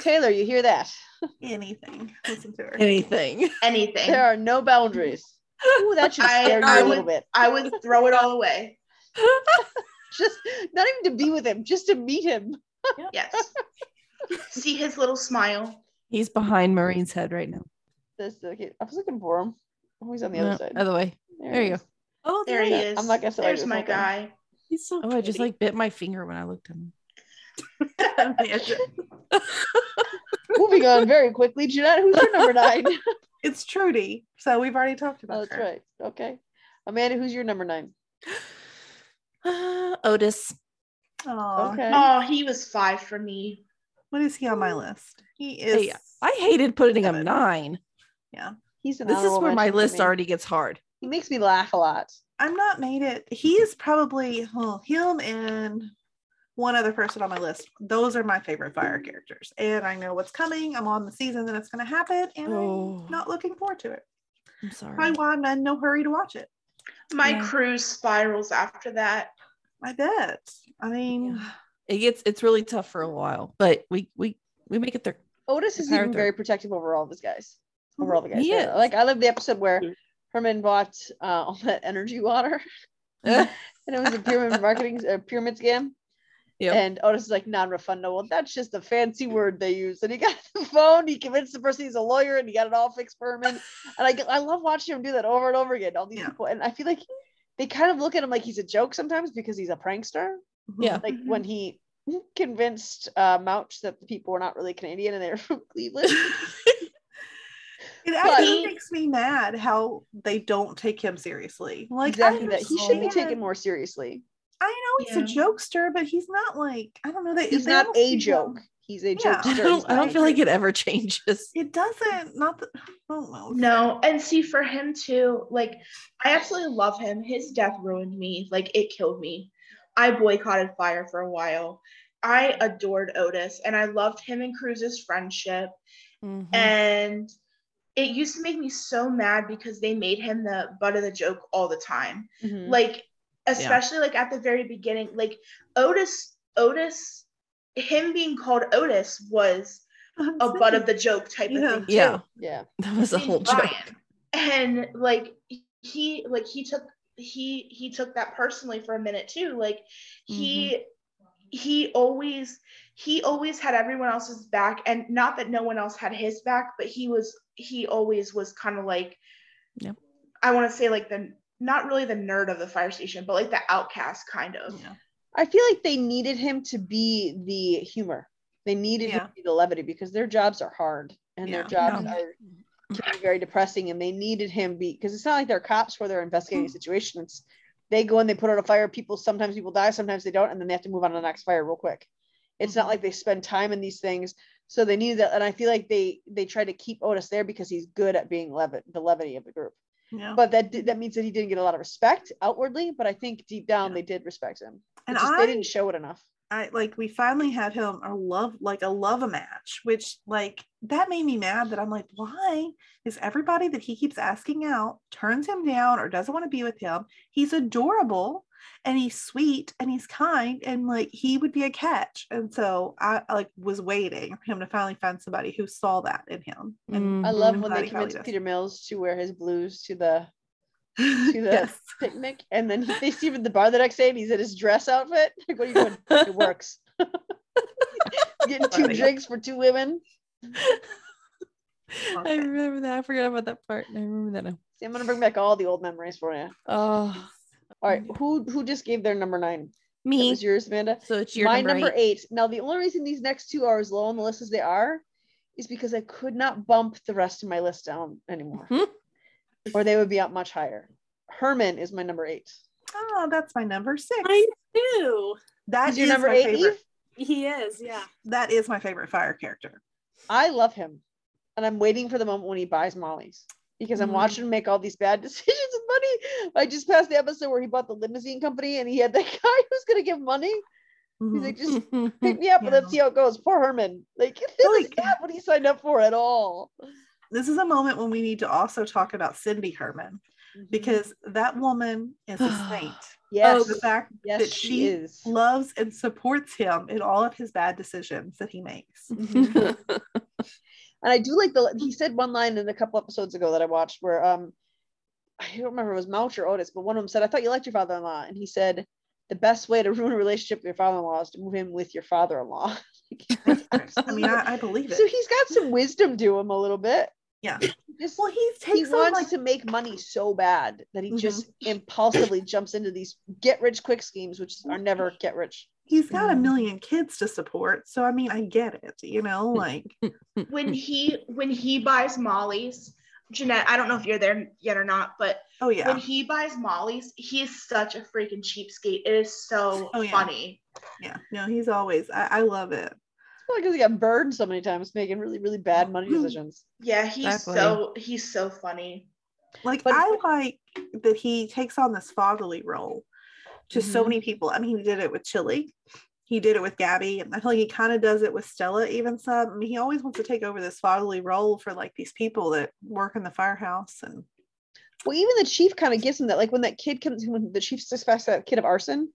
Taylor, you hear that? Anything. Listen to her. Anything. Anything. There are no boundaries. Ooh, that should I- scare you I a would- little bit. I would throw it all away. (laughs) Just not even to be with him, just to meet him. Yes. See his little smile. He's behind Maureen's head right now. This, okay, I was looking for him. Oh, he's on the No, other side. Other way. There you go. Oh, There he Yeah, is. I'm not gonna say like There's my whole thing. guy. He's so. Oh, I just like bit my finger when I looked at him. (laughs) Moving on very quickly. Jeanette, who's your number nine? (laughs) it's Trudy. So we've already talked about Oh, that's her. right. Okay. Amanda, who's your number nine? Uh, (gasps) Otis. Aw, Okay. Oh, he was five for me. What is he on my list? He is. Hey, I hated putting him nine. Yeah, He's an This is where my list already gets hard. He makes me laugh a lot. I'm not made it. He is probably oh, him and one other person on my list. Those are my favorite fire characters. And I know what's coming. I'm on the season that it's going to happen. And Oh. I'm not looking forward to it. I'm sorry. Probably why I'm in no hurry to watch it. My Yeah. cruise spirals after that. I bet. I mean, It gets it's really tough for a while, but we we we make it through. Otis is even through. very protective over all of his guys. Over all the guys. Yeah. Like I love the episode where. Herman bought uh, all that energy water, (laughs) (laughs) and it was a pyramid marketing a pyramid scam. Yep. And Otis is like non-refundable. That's just a fancy word they use. And he got (laughs) the phone. He convinced the person he's a lawyer, and he got it all fixed for him. And, and I, I love watching him do that over and over again. All these Yeah. people, and I feel like they kind of look at him like he's a joke sometimes because he's a prankster. Yeah. Like when he convinced uh, Mouch that the people were not really Canadian and they were (laughs) from Cleveland. (laughs) It actually But- makes me mad how they don't take him seriously. Like exactly that. He should be taken more seriously. I know he's a jokester, but he's not like I don't know that He's not a see him- joke. He's a Yeah. jokester. (laughs) I don't, I don't feel like it ever (laughs) changes. It doesn't. Not the. (sighs) I don't. No, and see for him too, like I absolutely love him. His death ruined me. Like it killed me. I boycotted fire for a while. I adored Otis and I loved him and Cruz's friendship. Mhm. And it used to make me so mad because they made him the butt of the joke all the time. Mhm. Like, especially like at the very beginning, like Otis, Otis, him being called Otis was (laughs) a butt of the joke type Yeah. of thing. Too. Yeah, Yeah that was a named whole joke. Brian. And like he like he took he he took that personally for a minute too. Like he Mm-hmm. he always he always had everyone else's back and not that no one else had his back, but he was he always was kind of like Yep. I want to say like the not really the nerd of the fire station, but like the outcast kind of. Yeah. I feel like they needed him to be the humor. They needed him to be the levity because their jobs are hard and their jobs Yeah. are can be very depressing and they needed him be because it's not like they're cops where they're investigating a situation. It's they go and they put out a fire. People sometimes people die, sometimes they don't, and then they have to move on to the next fire real quick. It's not Mhm. like they spend time in these things. So they needed that. And I feel like they they try to keep Otis there because he's good at being levit the levity of the group. Yeah. But that that means that he didn't get a lot of respect outwardly, but I think deep down Yeah. they did respect him. And just I- they didn't show it enough. I like we finally had him a love like a love a match, which like that made me mad that I'm like, why is everybody that he keeps asking out turns him down or doesn't want to be with him? He's adorable and he's sweet and he's kind and like he would be a catch. And so I I, like was waiting for him to finally find somebody who saw that in him. And mm-hmm. I love when they he finally convinced. Peter Mills to wear his blues to the (laughs) to the yes. picnic, and then they see him at the bar the next day, and he's in his dress outfit. (laughs) Like, what are you doing? (laughs) it works. Getting two drinks for two women. I remember that. I forgot about that part. I remember that now. See, I'm gonna bring back all the old memories for you. Oh, All right, who who just gave their number nine? That me. was yours, Amanda. So it's your My number, number eight. eight. Now, the only reason these next two are as low on the list as they are is because I could not bump the rest of my list down anymore, Mhm. Or they would be up much higher. Herman is my number eight. Oh, that's my number six. I do. That Is your number eight, favorite. He is, yeah. That is my favorite fire character. I love him. And I'm waiting for the moment when he buys Molly's because I'm Mhm. watching him make all these bad (laughs) decisions with money. I just passed the episode where he bought the limousine company and he had that (laughs) guy who's going to give money. He's like, just pick me up and (laughs) let's see how it goes. Poor Herman. Like, this is Like- not what he signed up for at all. This is a moment when we need to also talk about Cindy Herman because that woman is a (gasps) saint. yes, The fact yes, that she she is. loves and supports him in all of his bad decisions that he makes. (laughs) And I do like the he said one line in a couple episodes ago that I watched where um I don't remember if it was Mouch or Otis, but one of them said, I thought you liked your father-in-law. And he said, the best way to ruin a relationship with your father-in-law is to move in with your father-in-law. (laughs) I mean, I, I believe it. so he's got some wisdom to him a little bit. Yeah. He Just, Well, he he takes on wants like to make money so bad that he Mhm. just impulsively jumps into these get rich quick schemes, which are never get rich. he's got a Mhm. million kids to support. So I mean, I get it. You know, (laughs) like when (laughs) he when he buys Molly's, Jeanette, I don't know if you're there yet or not, but oh yeah, when he buys Molly's, he is such a freaking cheapskate. It is so Oh, yeah. funny. yeah. No, he's always. I, I love it. Well, because he got burned so many times making really, really bad money Mhm. decisions. Yeah, he's Exactly. so he's so funny. Like But- I like that he takes on this fatherly role to so Mhm. many people. I mean, he did it with Chili. He did it with Gabby, and I feel like he kind of does it with Stella. Even some, I mean, he always wants to take over this fatherly role for like these people that work in the firehouse, and Well, even the chief kind of gives him that. Like when that kid comes, when the chief suspects that kid of arson,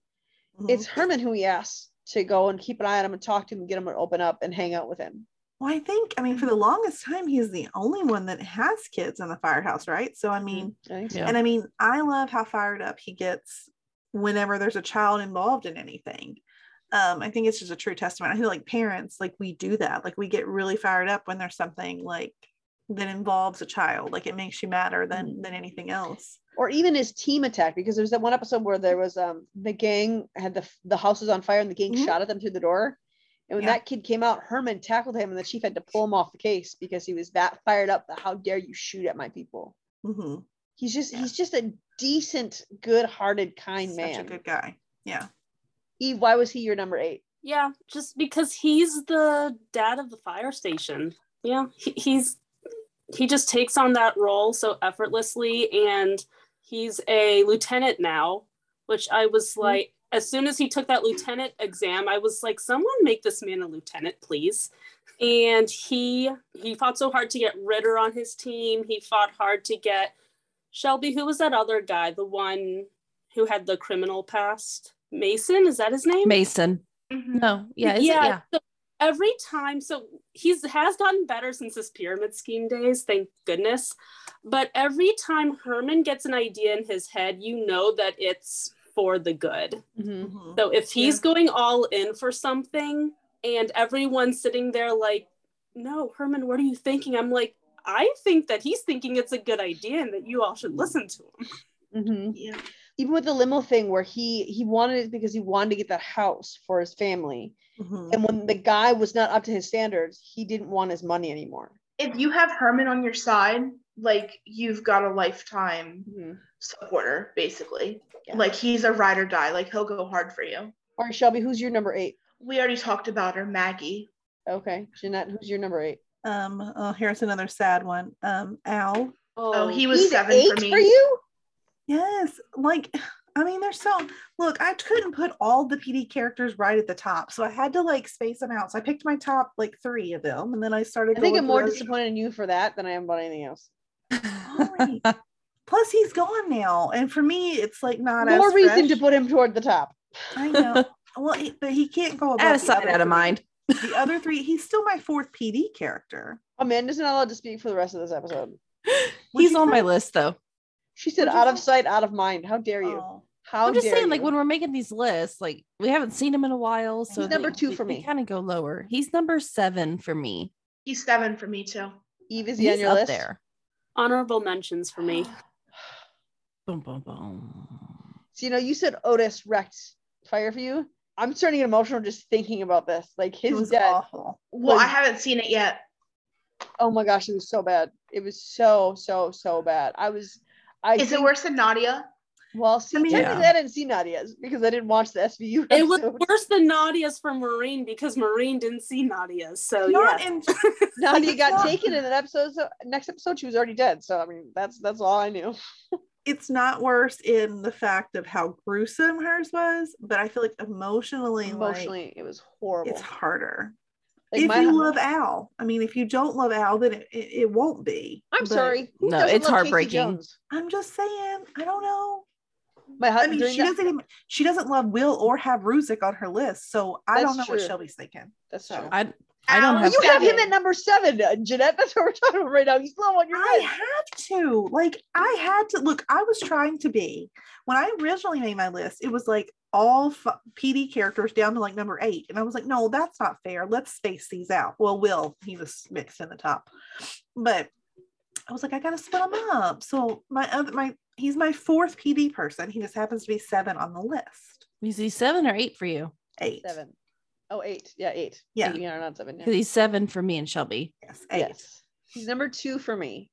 Mhm. it's Herman who he asks to go and keep an eye on him and talk to him and get him to open up and hang out with him. Well, I think, I mean, for the longest time, he's the only one that has kids in the firehouse, right? So, I mean, I so. And I mean, I love how fired up he gets whenever there's a child involved in anything. Um, I think it's just a true testament. I feel like parents, like we do that. Like we get really fired up when there's something like that involves a child. Like it makes you madder than than anything else. or even his team attack because there's that one episode where there was um the gang had the the house was on fire and the gang Mhm. shot at them through the door and when Yeah. that kid came out herman tackled him and the chief had to pull him off the case because he was that fired up that how dare you shoot at my people hmm he's just Yeah. he's just a decent good-hearted kind Such man a good guy. Yeah. eve why was he your number eight Yeah, just because he's the dad of the fire station. Yeah, he, he's he just takes on that role so effortlessly, and he's a lieutenant now, which I was like, as soon as he took that lieutenant exam, I was like, someone make this man a lieutenant, please. And he he fought so hard to get Ritter on his team. He fought hard to get Shelby. Who was that other guy? The one who had the criminal past. Mason, is that his name? Mason. Mhm. No, yeah, is it? yeah. so every time, so he's has gotten better since his pyramid scheme days, thank goodness. But every time Herman gets an idea in his head, you know that it's for the good. Mhm. So if he's going all in for something and everyone's sitting there like, no, Herman, what are you thinking? I'm like, I think that he's thinking it's a good idea and that you all should listen to him. Mhm. Yeah. Even with the limo thing where he he wanted it because he wanted to get that house for his family Mhm. and when the guy was not up to his standards he didn't want his money anymore If you have Herman on your side, like you've got a lifetime Mhm. supporter, basically. Yeah. Like he's a ride or die. Like he'll go hard for you. all right shelby who's your number eight We already talked about her, Maggie. Okay, Jeanette, who's your number eight? Um, oh, here's another sad one. Um, Al. Oh, he was He's seven eight for me. for you? Yes, like (sighs) I mean, there's so look, I couldn't put all the PD characters right at the top, so I had to like space them out. So I picked my top like three of them, and then I started. I think I'm more through disappointed in you for that than I am about anything else. Plus, he's gone now, and for me, it's like not More as reason to put him toward the top. I know. Well, he, but he can't go above Out of the sight, out of mind. The other three, he's still my fourth PD character. Amanda's not allowed to speak for the rest of this episode. What'd He's you on my list though. She said out of sight, out of mind. How dare you? Oh. How I'm just dare saying, like when we're making these lists, like we haven't seen him in a while, so He's number two for me. Kind of go lower. He's number seven for me. He's seven for me too. Eve is he on your up list? there. Honorable mentions for me. (sighs) Boom, boom, boom. So you know, you said Otis wrecked fire for you. I'm starting to get emotional just thinking about this. Like his death. awful. Well, Was- I haven't seen it yet. Oh my gosh, it was so bad. It was so so so bad. I was. I Is it worse than Nadia? Well, see, I mean- technically Yeah. I didn't see Nadia's because I didn't watch the SVU. It was worse than Nadia's for Maureen because Maureen didn't see Nadia's. So Not yeah. in (laughs) Nadia got not- taken in an episode. So next episode, she was already dead. So I mean, that's that's all I knew. (laughs) it's not worse in the fact of how gruesome hers was, but I feel like emotionally, Emotionally, like, it was horrible. it's harder. Like, if my you love Al, I mean, if you don't love Al, then it, it, it won't be. I'm But sorry. Who No, it's heartbreaking. I'm just saying. I don't know. My I husband mean, she that- doesn't even. She doesn't love Will or have Ruzek on her list, so I don't know That's what. Shelby's thinking. That's true. I I don't Al have you have him at number seven, uh, Jeanette. (laughs) That's what we're talking about right now. He's low on your list. I list. have to. Like, I had to look. I was trying to be when I originally made my list. It was like all f- PD characters down to like number eight, and I was like, no, that's not fair. Let's space these out. Well, Will he was mixed in the top, but I was like, I gotta split them up. So my other my he's my fourth PD person. He just happens to be seven on the list. is he seven or eight for you? Eight. Seven. Oh, eight. Yeah, eight. Yeah. Eight, yeah, not seven. Yeah. He's seven for me and Shelby. Yes. Eight. Yes. He's number two for me.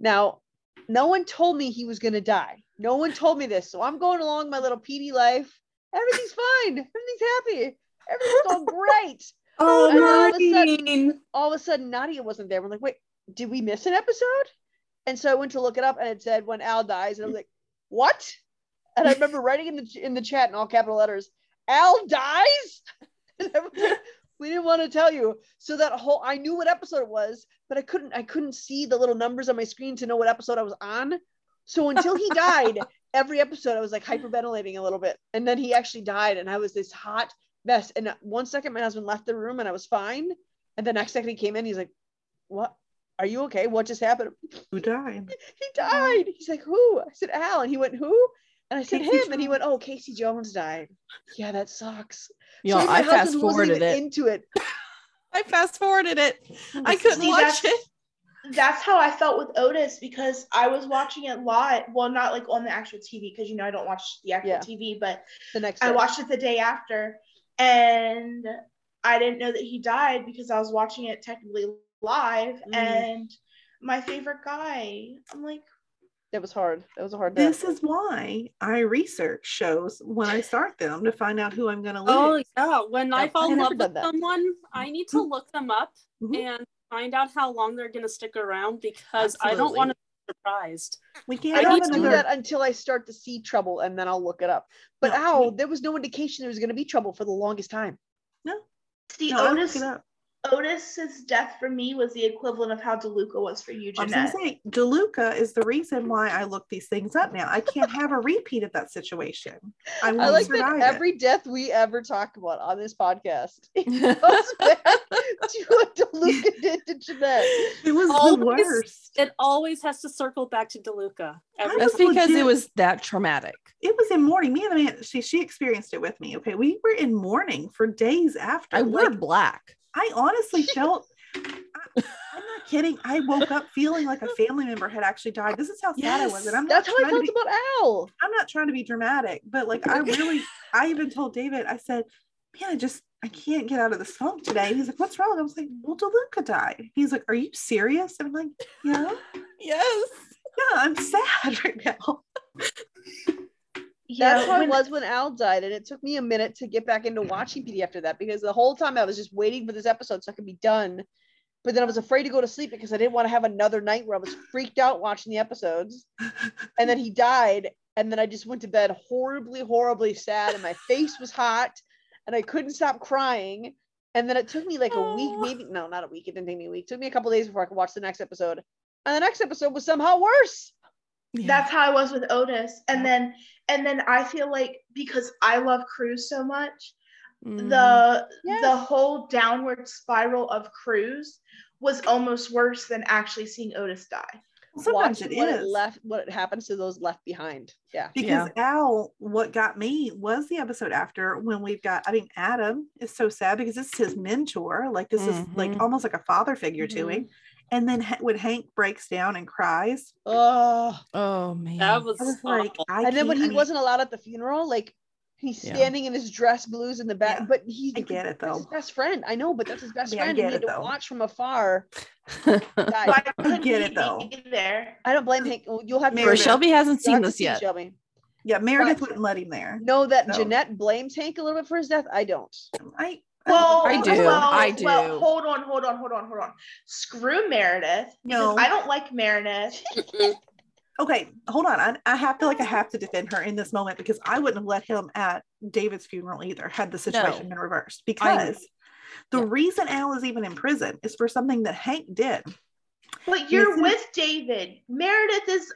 Now, no one told me he was going to die. No one told me this. So I'm going along my little PD life. Everything's fine. Everything's happy. Everything's all (laughs) great. Oh, And all of a sudden-. All of a sudden, Nadia wasn't there. We're like, wait, did we miss an episode? And so I went to look it up and it said when Al dies. And I was like, what? And I remember (laughs) writing in the in the chat in all capital letters, Al dies? (laughs) And I was like, we didn't want to tell you. So that whole I knew what episode it was, but I couldn't I couldn't see the little numbers on my screen to know what episode I was on. So until he died, every episode I was like hyperventilating a little bit. And then he actually died, and I was this hot mess. And one second my husband left the room and I was fine. And the next second he came in, he's like, What? Are you okay? What just happened? Who died? (laughs) He died. He's like, Who? I said, Al. And he went, Who? And I said, Casey Him. And he went, Oh, Casey Jones died. Yeah, that sucks. Y'all, So (laughs) I fast forwarded it. into it. I fast forwarded it. I couldn't See, watch it. That's how I felt with Otis because I was watching it live. Well, not like on the actual TV because you know I don't watch the actual Yeah. TV, but The next I watched it the day after, and I didn't know that he died because I was watching it technically live. Mm. And my favorite guy, I'm like, That was hard. That was a hard death. This is why I research shows when I start them to find out who I'm going to Oh yeah, when I I've fall in love with that. someone, I need to look them up Mhm. and find out how long they're gonna stick around because I don't want to be surprised. We can't I don't have do another. that until I start to see trouble and then I'll look it up. But No, ow, we- there was no indication there was going to be trouble for the longest time. No, I look Otis. it up. Otis's death for me was the equivalent of how DeLuca was for you, I was going to say, DeLuca is the reason why I look these things up now. I can't have a repeat of that situation. I I like survive that it. every death we ever talk about on this podcast (laughs) (laughs) goes back to what DeLuca did to Jeanette. It was Always- the worst. It always has to circle back to DeLuca. Every That's was because it was that traumatic. It was in mourning. Me and the man, she she experienced it with me. Okay, we were in mourning for days after. I wore Like, black. I honestly felt. I, (laughs) I'm not kidding. I woke up feeling like a family member had actually died. This is how sad I was, and I'm not That's how I felt be. about Al. I'm not trying to be dramatic, but like I really, I even told David, I said, man, I just, I can't get out of this funk today. And he's like, what's wrong? I was like, well, DeLuca died. He's like, are you serious? And I'm like, yeah, (laughs) Yes. yeah, I'm sad (laughs) right now. Yeah, That's how when- it was when Al died, and it took me a minute to get back into watching PD after that because the whole time I was just waiting for this episode so I could be done. But then I was afraid to go to sleep because I didn't want to have another night where I was freaked out watching the episodes. (laughs) And then he died, and then I just went to bed horribly, horribly sad, and my face was hot, and I couldn't stop crying. And then it took me like a week, Oh. maybe no, not a week. It didn't take me a week. It took me a couple days before I could watch the next episode. And the next episode was somehow worse. That's how I was with Otis. And then and then I feel like because I love Cruz so much, Mm. the Yes. the whole downward spiral of Cruz was almost worse than actually seeing Otis die. Sometimes Watch it what is. it left, what happens to those left behind. Yeah. because Al, what got me was the episode after when we've got, I mean, Adam is so sad because this is his mentor. Like, this is like Mhm. almost like a father figure to Mhm. him. And then Ha- when Hank breaks down and cries, Oh. Oh man. That was, I was like. I and then when he I mean, wasn't allowed at the funeral, like he's Yeah. standing in his dress blues in the back, Yeah. but he I get it though. his best friend. I know, but that's his best Yeah, I friend. get and he had it, to though. watch from afar. (laughs) Why get it, though. there? I don't blame Hank. You'll have to Meredith. Shelby hasn't seen this yet. Shelby. Yeah, Meredith But- wouldn't let him there. Know that No. Jeanette blames Hank a little bit for his death. I don't. I, Well, I do, Well, I Well, hold on, hold on, hold on, hold on. Screw Meredith. No. I don't like Meredith. Okay, hold on. I, I have to like I have to defend her in this moment because I wouldn't have let him at David's funeral either had the situation been reversed. Because the Yeah. reason Al is even in prison is for something that Hank did. But you're with David. Meredith is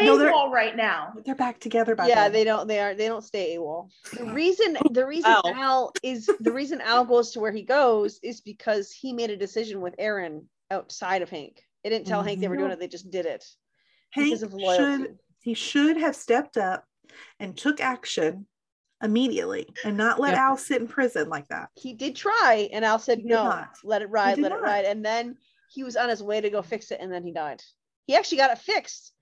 No, they're- right now. They're back together by yeah, then. they don't. They are. They don't stay AWOL. The oh. reason. The reason Al. Al is the reason Al goes to where he goes is because he made a decision with Erin outside of Hank. They didn't tell Hank they were doing it. They just did it Hank because of loyalty. should he should have stepped up and took action immediately and not let Yeah. Al sit in prison like that. he did try and al said no not. let it ride did let it ride and then he was on his way to go fix it and then he died he actually got it fixed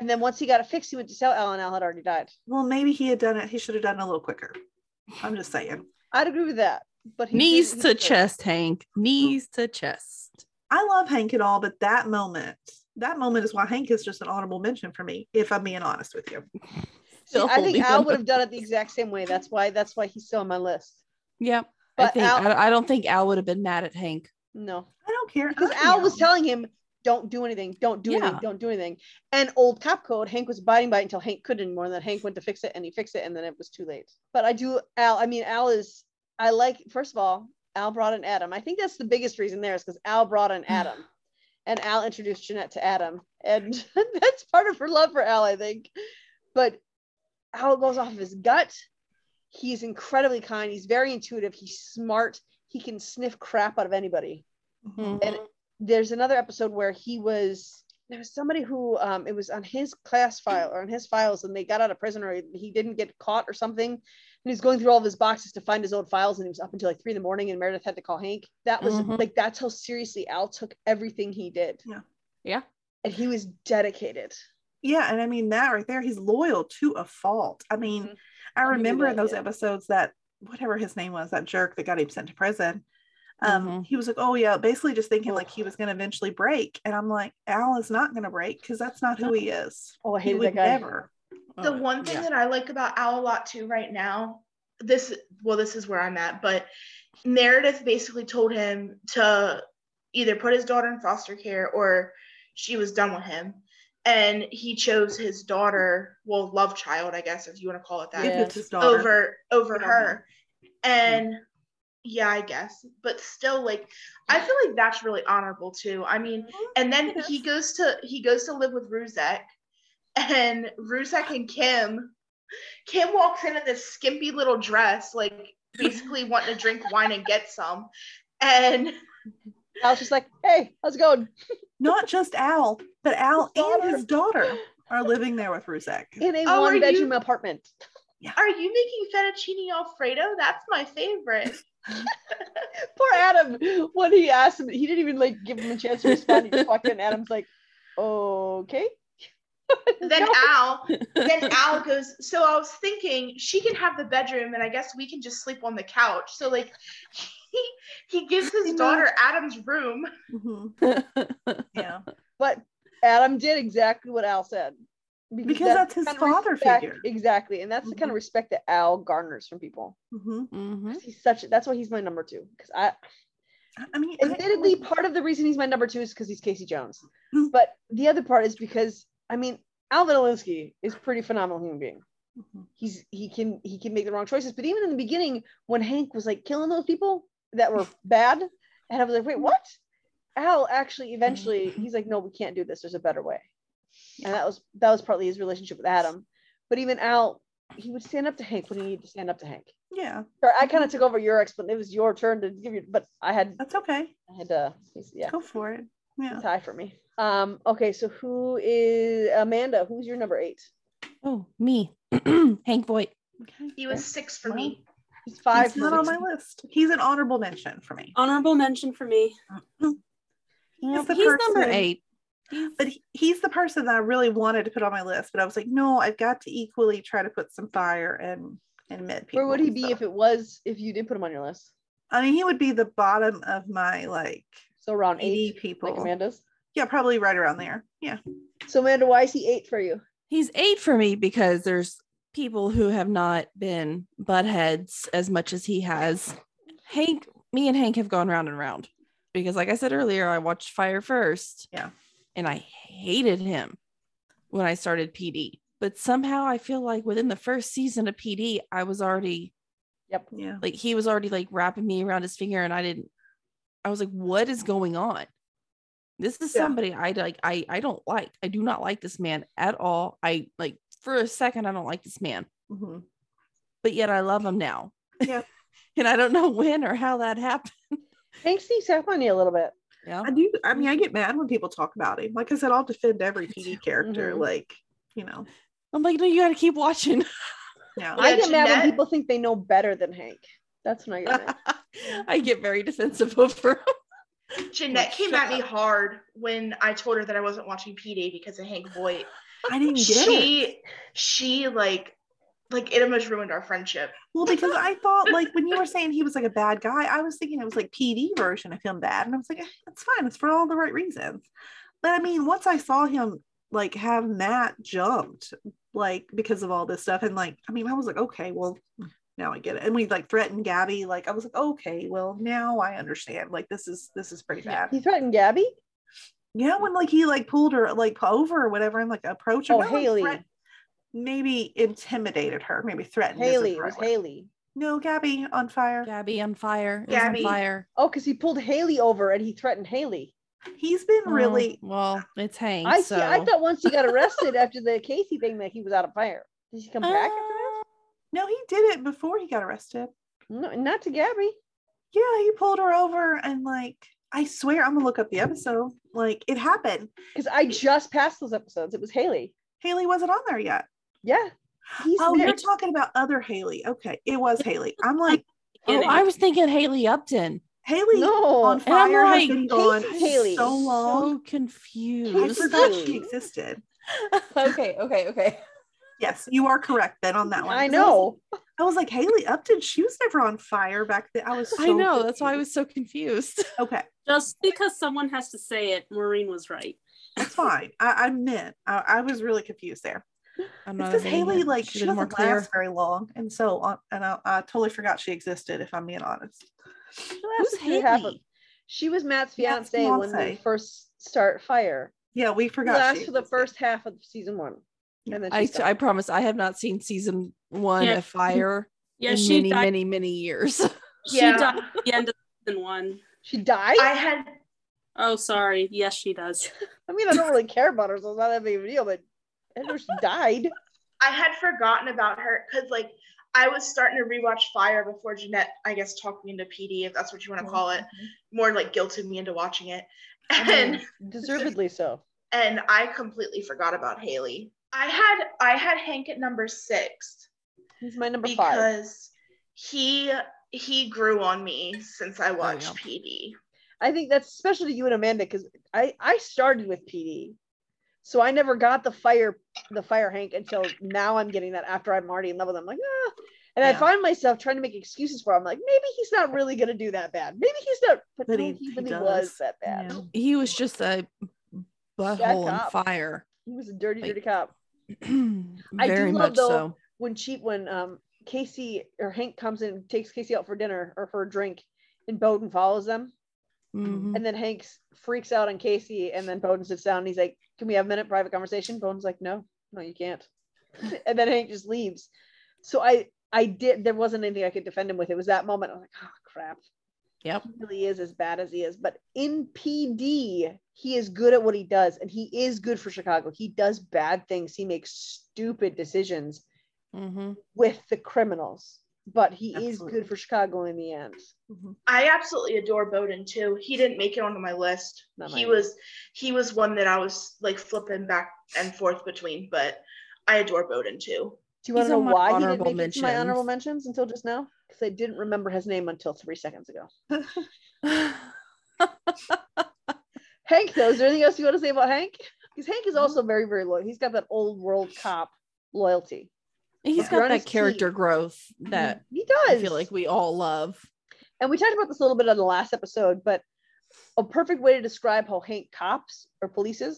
and then once he got it fixed he went to tell al and al had already died Well, maybe he had done it. He should have done it a little quicker. I'm just saying. i'd agree with that but he Knees to did- chest, Hank. Knees to chest. I love Hank and all, but that moment, that moment is why Hank is just an honorable mention for me, if I'm being honest with you. See, i think holding al would have done it the exact same way that's why that's why he's still on my list Yep. I But think Al- I, I don't think Al would have been mad at Hank. no I don't care. because I al was telling him don't do anything don't do anything don't do anything. And old cop code hank was abiding by it until hank couldn't anymore and then hank went to fix it and he fixed it and then it was too late. But i do al i mean al is i like first of all al brought in adam. I think that's the biggest reason there is because al brought in (sighs) adam. And al introduced jeanette to adam. And (laughs) that's part of her love for al i think. But al goes off of his gut he's incredibly kind. He's very intuitive. He's smart. He can sniff crap out of anybody. Mhm. And there's another episode where he was there was somebody who um it was on his class file or on his files and they got out of prison or he didn't get caught or something and he's going through all of his boxes to find his old files and he was up until like three in the morning and meredith had to call hank that was Mhm. like that's how seriously al took everything he did Yeah. Yeah. and he was dedicated Yeah, and I mean that right there, he's loyal to a fault. I mean, Mhm. I I'll give you remember in those yeah. episodes that whatever his name was, that jerk that got him sent to prison. Um, Mhm. he was like, Oh yeah, basically just thinking like he was gonna eventually break. And I'm like, Al is not gonna break because that's not who he is. oh i He would never. the Oh, one thing yeah. that I like about Al a lot too right now, this well, this is where I'm at, but Meredith basically told him to either put his daughter in foster care or she was done with him. And he chose his daughter, well, love child, I guess, if you want to call it that, Yeah. it's his daughter. over over Good on her. And yeah, I guess. But still, like, I feel like that's really honorable too. I mean, mm-hmm. and then he goes to he goes to live with Ruzek, and Ruzek and Kim. Kim walks in in this skimpy little dress, like basically (laughs) wanting to drink wine and get some. And (laughs) i was just like hey how's it going (laughs) Not just Al, but Al His and his daughter are living there with Ruzek. in a Oh, are one bedroom you- apartment are you making fettuccine alfredo? That's my favorite. (laughs) Poor Adam. When he asked him, he didn't even like give him a chance to respond. He just walked in. Adam's like, "Okay." (laughs) then No. Al, then (laughs) Al goes. So I was thinking she can have the bedroom, and I guess we can just sleep on the couch. So like, he he gives his daughter Adam's room. Mhm. Yeah. But Adam did exactly what Al said. Because that's his the kind father respect- figure. Exactly, and that's the kind of respect that Al garners from people. Mhm. Mhm. He's such. That's why he's my number two. Because I, I mean, I- admittedly, part of the reason he's my number two is because he's Casey Jones, Mm. but the other part is because I mean, Alvin Olinsky is a pretty phenomenal human being. Mhm. he's he can he can make the wrong choices. But even in the beginning, when Hank was like killing those people that were (laughs) bad, and I was like, wait, what? Al actually eventually he's like, no, we can't do this. There's a better way. And that was that was partly his relationship with Adam. But even Al, he would stand up to Hank when he needed to stand up to Hank. yeah, Sorry, I kind of took over your explanation. It was your turn to give you, but I had that's okay. I had to yeah Go for it. Yeah. tie for me. Um. Okay, so who is Amanda? Who's your number eight? Oh, me. (clears throat) Hank Voight. Okay. He was six for me. He's five. He's not for on my list. He's an honorable mention for me. Honorable mention for me. He's, the number eight. He's, But he, he's the person that I really wanted to put on my list. But I was like, no, I've got to equally try to put some fire and and Med people. Where would he be so- if it was if you did put him on your list? I mean, he would be the bottom of my like So around 80 eight, people. like Amanda's. Yeah, probably right around there. Yeah. So Amanda, why is he eight for you? he's eight for me because there's people who have not been butt heads as much as he has. Hank, me and Hank have gone round and round because, like I said earlier, I watched Fire first. Yeah. And I hated him when I started PD. But somehow I feel like within the first season of PD, I was already Yep. Yeah. like he was already like wrapping me around his finger and I didn't I was like what is going on this is Yeah. somebody I like I I don't like I do not like this man at all I like for a second I don't like this man Mhm. but yet I love him now Yeah. (laughs) and I don't know when or how that happened Hank sneaks up on you a little bit. Yeah I do. I mean, I get mad when people talk about him. Like I said, I'll defend every PD character. Mhm. Like, you know, I'm like no you got to keep watching yeah. Yeah, I get mad when people think they know better than Hank. That's when I get mad. (laughs) I get very defensive (laughs) over him Jeanette came shut at me up. hard when I told her that I wasn't watching PD because of Hank Voight. I didn't get it. She she like like it almost ruined our friendship. Well, because I thought like when you were (laughs) saying he was like a bad guy, I was thinking it was like PD version of him bad, and I was like, eh, it's fine. It's for all the right reasons. But I mean, once I saw him like have Matt jumped, like because of all this stuff, and like, I mean, I was like, okay, well, now I get it. And we like threatened Gabby, like I was like, okay, well, now I understand. Like this is this is pretty bad. He threatened Gabby. Yeah, when like he like pulled her like over or whatever and like approached her. Oh, not, like, Haley. threat- maybe intimidated her, maybe threatened. Haley. It was. Haley. No, Gabby on fire. Gabby on fire Gabby. on fire Oh, because he pulled Haley over and he threatened Haley. He's been Oh, really well it's Hank I so see. I thought once he got (laughs) arrested after the Casey thing that he was out of fire. Did he come back after Uh, no, he did it before he got arrested. No, not to Gabby. Yeah, he pulled her over and like I swear I'm gonna look up the episode. Like it happened. Because I just passed those episodes. It was Haley. Haley wasn't on there yet. Yeah. He's Oh, there. you're talking about other Haley. Okay, it was Haley. I'm like Oh, I was thinking Haley Upton. Haley No. on And I'm fire has like, been gone Casey Haley. so long. So confused. I Casey forgot Haley. she existed. (laughs) okay, okay, okay. Yes, you are correct, then on that one. I know. was, I was like Haley Upton. She was never on fire back then. I was. So I know. That's why I was so confused. (laughs) Okay, Just because someone has to say it, Maureen was right. that's fine. I, I meant I, I was really confused there. I'm It's because admitting Haley, like, Should've she doesn't more clear. last very long, and so on. And I, I totally forgot she existed. If I'm being honest. She Who's lasted through half of- Haley? She was Matt's Matt's fiance when they first start fire. Yeah, we forgot. Last for the first half of season one. And then I, I promise I have not seen season one Yeah. of Fire (laughs) Yeah, in she many, died. many, many years. (laughs) She Yeah. died at the end of season one. she died? I had Oh, sorry. Yes, she does. (laughs) I mean, I don't really care about her, so it's not that big of a deal, but I she died. I had forgotten about her because like I was starting to rewatch Fire before Jeanette, I guess, talked me into PD, if that's what you want to call it. Mm-hmm. More like guilted me into watching it. I And mean, deservedly so. and I completely forgot about Haley. I had I had Hank at number six He's my number five. because he he grew on me since I oh, watched yeah. PD. I think that's special to you and Amanda because I I started with PD, so I never got the fire the fire Hank until now. I'm getting that after I'm already in love with him. Like ah, and I find myself trying to make excuses for him. Like maybe he's not really gonna do that bad. Maybe he's not. But But no, he- he, really does. was that bad. he was just a butthole on fire. He was a dirty, Like- dirty cop. (clears throat) I do love though so. when she when um Casey or Hank comes in and takes Casey out for dinner or for a drink, and Boden follows them. Mhm. And then Hanks freaks out on Casey, and then Boden sits down and he's like, Can we have a minute private conversation? Boden's like, No, no, you can't. (laughs) and then Hank just leaves. So I I did there wasn't anything I could defend him with. It was that moment. I was like, oh crap. Yep. He really is as bad as he is. But in PD, he is good at what he does, and he is good for Chicago. He does bad things. He makes stupid decisions hmm with the criminals, but he is good for Chicago in the end. Mm-hmm. I absolutely adore Boden too. He didn't make it onto my list. Not he mine. was he was one that I was like flipping back and forth between, but I adore Boden too. Do you want He's to know why he didn't honorable make it to my honorable mentions. mentions until just now? Because I didn't remember his name until three seconds ago. (laughs) (laughs) Hank, though, is there anything else you want to say about Hank? Because Hank is mm-hmm. also very, very loyal. He's got that old world cop loyalty. He's If got on that character team. growth mm-hmm. that he does. I feel like we all love. and we talked about this a little bit on the last episode, but a perfect way to describe how Hank cops or polices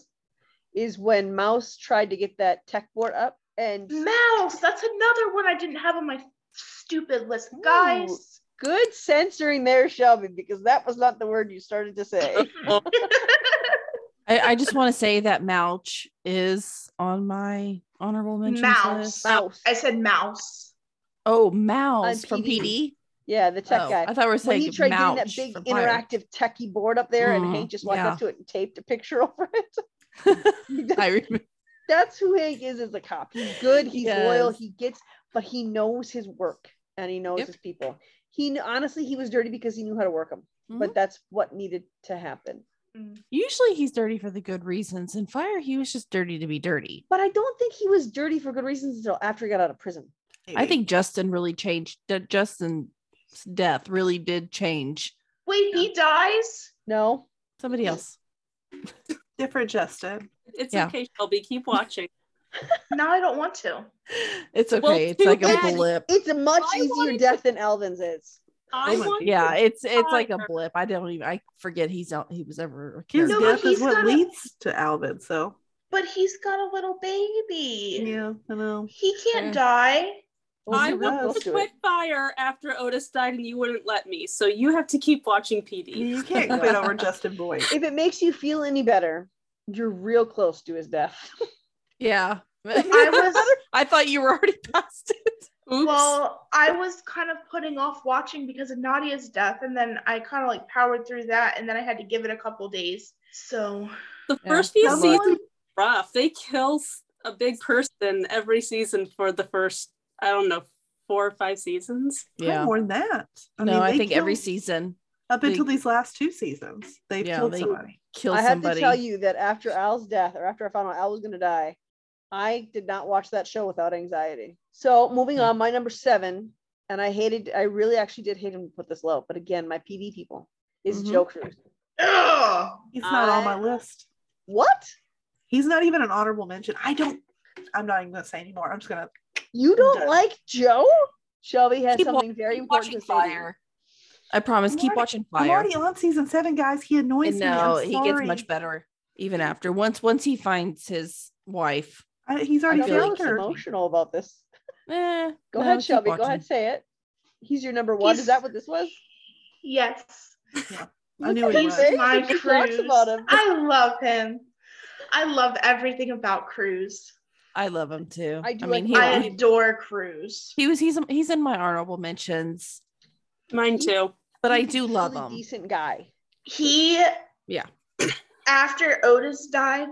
is when Mouse tried to get that tech board up and Mouse, that's another one I didn't have on my stupid list. Guys, good censoring there, Shelby, because that was not the word you started to say. (laughs) I, I just want to say that Mouch is on my honorable mention? Mouse. Mouse. I said mouse. Oh, Mouse On from PD. PD. Yeah, the tech Oh, guy. I thought we were when saying he tried getting that big from Fire. interactive techie board up there, and Mhm, Hank just walked yeah. up to it and taped a picture (laughs) over it. (laughs) I remember. That's who Hank is as a cop. He's good. He's loyal. He gets, but he knows his work and he knows Yep. his people. He honestly he was dirty because he knew how to work them, Mhm. but that's what needed to happen. Mm. Usually he's dirty for the good reasons. In Fire, he was just dirty to be dirty. But I don't think he was dirty for good reasons until after he got out of prison. I think Justin really changed. D- Justin's death really did change Wait, he dies? No, somebody else. different Justin. It's Yeah. okay, Shelby. Keep watching. (laughs) Now I don't want to. It's okay. Well, it's too like a bad. blip. it's a much I easier wanted death than Alvin's is. Oh I my want Yeah, it's it's like a blip. I don't even. I forget he's out He was ever a His character. No, death is what got a- leads to Alvin. So But he's got a little baby. yeah, I know. He can't Yeah. die. Well, I he was wanted to to quit fire after Otis died, and you wouldn't let me. So you have to keep watching PD. You can't quit (laughs) over Justin Voight. If it makes you feel any better, you're real close to his death. Yeah. (laughs) I was (laughs) I thought you were already past it. Oops. well, I was kind of putting off watching because of Nadia's death, and then I kind of like powered through that, and then I had to give it a couple days. So the Yeah. first few Someone- seasons are rough. They kill a big person every season for the first, I don't know, four or five seasons. Probably Yeah. more than that. I no, I think every season. Up They- until these last two seasons, they've Yeah, killed they- somebody. Kill I have somebody. to tell you that after Al's death, or after I found out Al was going to die, I did not watch that show without anxiety. So moving on, my number seven, and I hated, I really actually did hate him to put this low, but again, my PD people is Mhm. Joe Cruz. Ugh. He's not on my list. What? He's not even an honorable mention. I don't. I'm not even gonna say anymore. I'm just gonna. You don't Done. like Joe? Shelby has Keep wa- something very keep important watching to say. to. Fire. I promise. I'm Keep already- watching I'm Fire. already on season seven, guys. He annoys And me. no, he gets much better even after. Once once he finds his wife. I, he's already feel feel like her. emotional about this. Eh, Go no, ahead, keep Shelby. Go ahead, say it. He's your number one. Is that what this was? Yes. I knew Look he was. My when he Cruz. about him. I love him. I love everything about Cruz. I love him too. I do mean, like he, I he, adore Cruz. he was he's he's in my honorable mentions, Mine too. but I He's a do love really him. Decent guy. He Yeah. (coughs) after Otis died.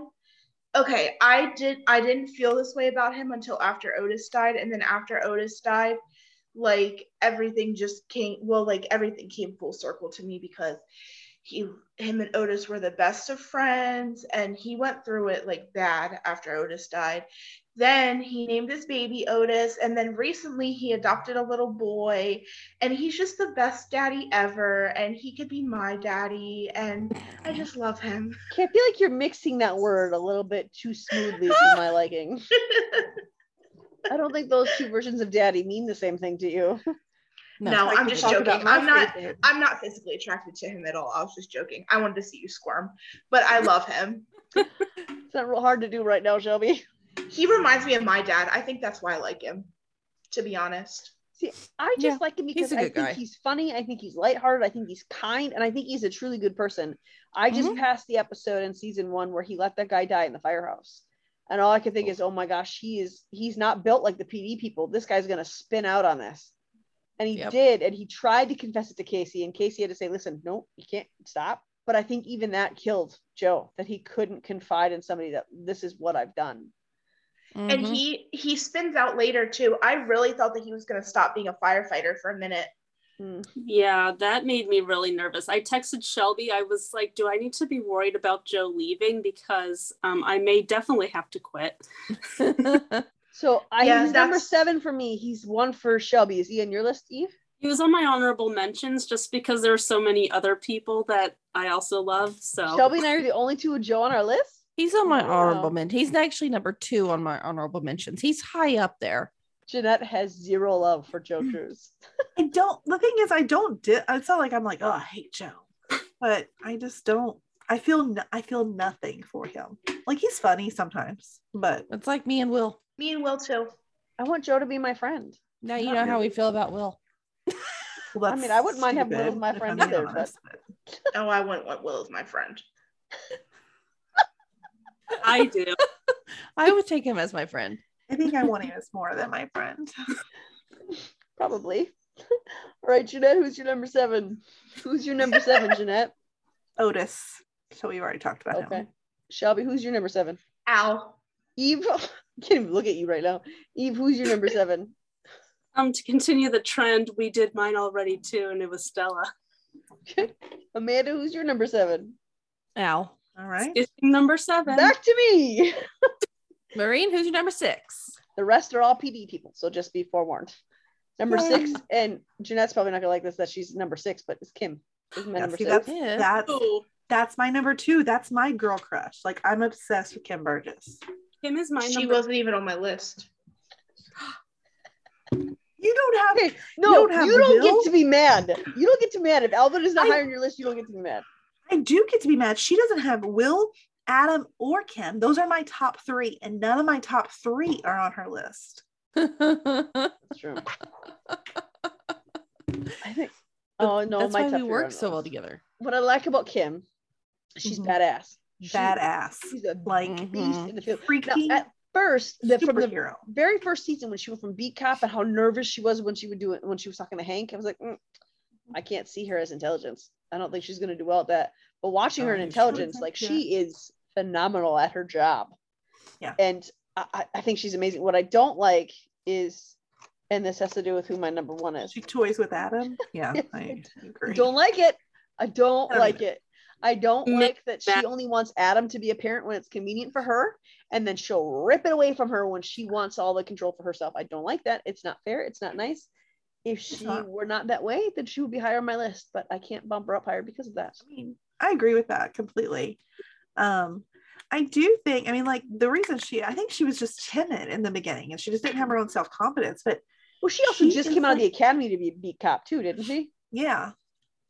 Okay, I did I didn't feel this way about him until after Otis died and then after Otis died like everything just came well like everything came full circle to me because he him and Otis were the best of friends and he went through it like bad after Otis died. Then he named his baby Otis and then recently he adopted a little boy and he's just the best daddy ever and he could be my daddy and I just love him. (laughs) Okay, I feel like you're mixing that word a little bit too smoothly for my liking. (laughs) I don't think those two versions of daddy mean the same thing to you. (laughs) No, I'm just joking. I'm not favorite. I'm not physically attracted to him at all. I was just joking. I wanted to see you squirm, but I love him. (laughs) It's not real hard to do right now, Shelby. He reminds me of my dad. I think that's why I like him, to be honest. See, I just Yeah, like him because I think guy. he's funny. I think he's lighthearted. I think he's kind, and I think he's a truly good person. I just Mhm. passed the episode in season one where he let that guy die in the firehouse, and all I could think is, "Oh my gosh, he is he's not built like the PD people. This guy's gonna spin out on this." And he Yep. did, and he tried to confess it to Casey, and Casey had to say, "Listen, no, you can't stop." But I think even that killed Joe that he couldn't confide in somebody that this is what I've done. And Mhm. he he spins out later too. I really thought that he was gonna stop being a firefighter for a minute. Hmm. Yeah, that made me really nervous. I texted Shelby. I was like, "Do I need to be worried about Joe leaving because um, I may definitely have to quit." (laughs) (laughs) So I Yeah, he's number seven for me. He's one for Shelby. Is he on your list, Eve? He was on my honorable mentions just because there are so many other people that I also love. So Shelby and I are the only two with Joe on our list. He's on my Wow. honorable mention. He's actually number two on my honorable mentions. He's high up there. Jeanette has zero love for Joe. (laughs) Cruz. I don't. The thing is, I don't. Di- it's not like I'm like, oh, I hate Joe, but I just don't. I feel. No, I feel nothing for him. Like he's funny sometimes, but It's like me and Will. Me and Will too. I want Joe to be my friend. Now you Not know how we feel about Will. well, I mean, I wouldn't mind having Will as my friend I'm either, but- but (laughs) (laughs) Oh, I wouldn't want Will as my friend. I do. (laughs) I would take him as my friend. I think I want him as more than my friend. Probably. All right, Jeanette, who's your number seven? Who's your number seven, Jeanette? Otis. So we've already talked about Okay. him. Shelby, who's your number seven? Al. Eve, (laughs) I can't even look at you right now. Eve, who's your number seven? Um, to continue the trend, we did mine already too, and it was Stella. (laughs) Amanda, who's your number seven? Al. All right. Is number seven. Back to me. (laughs) Maureen, who's your number six? The rest are all PD people, so just be forewarned. Number Yay. six, and Jeanette's probably not gonna like this that she's number six, but it's Kim. Is my Yeah, number see, six. that's Yeah. that's that's my number two. That's my girl crush. Like I'm obsessed with Kim Burgess. Kim is my She number. wasn't even on my list. (gasps) You don't have Okay, no, You you don't have don't, get to be mad. You don't get to be mad if Alvin is not I- higher on your list. You don't get to be mad. I do get to be mad. She doesn't have Will, Adam, or Kim. Those are my top three, and none of my top three are on her list. That's (laughs) true. (laughs) I think. Oh no, That's my why we work so well together. What I like about Kim, she's Mhm. badass. She- Badass. She's a Like beast in the field. freaky Now, at first, the, from the very first season when she went from beat cop and how nervous she was when she would do it when she was talking to Hank, I was like, "Mm, I can't see her as intelligence. I don't think she's going to do well at that. But watching her Oh, in intelligence, was, like she is phenomenal at her job. Yeah. And I, I- think she's amazing. What I don't like is, and this has to do with who my number one is. She toys with Adam. Yeah, (laughs) I I agree. Don't like it. I don't I don't like it. I don't like that she only wants Adam to be a parent when it's convenient for her, and then she'll rip it away from her when she wants all the control for herself. I don't like that. It's not fair. It's not nice. If she not. were not that way, then she would be higher on my list, but I can't bump her up higher because of that. I mean, I agree with that completely. Um, I do think, I mean, like the reason she, I think she was just timid in the beginning and she just didn't have her own self confidence. But Well, she also She just is came out of the academy to be a beat cop too, didn't she? yeah,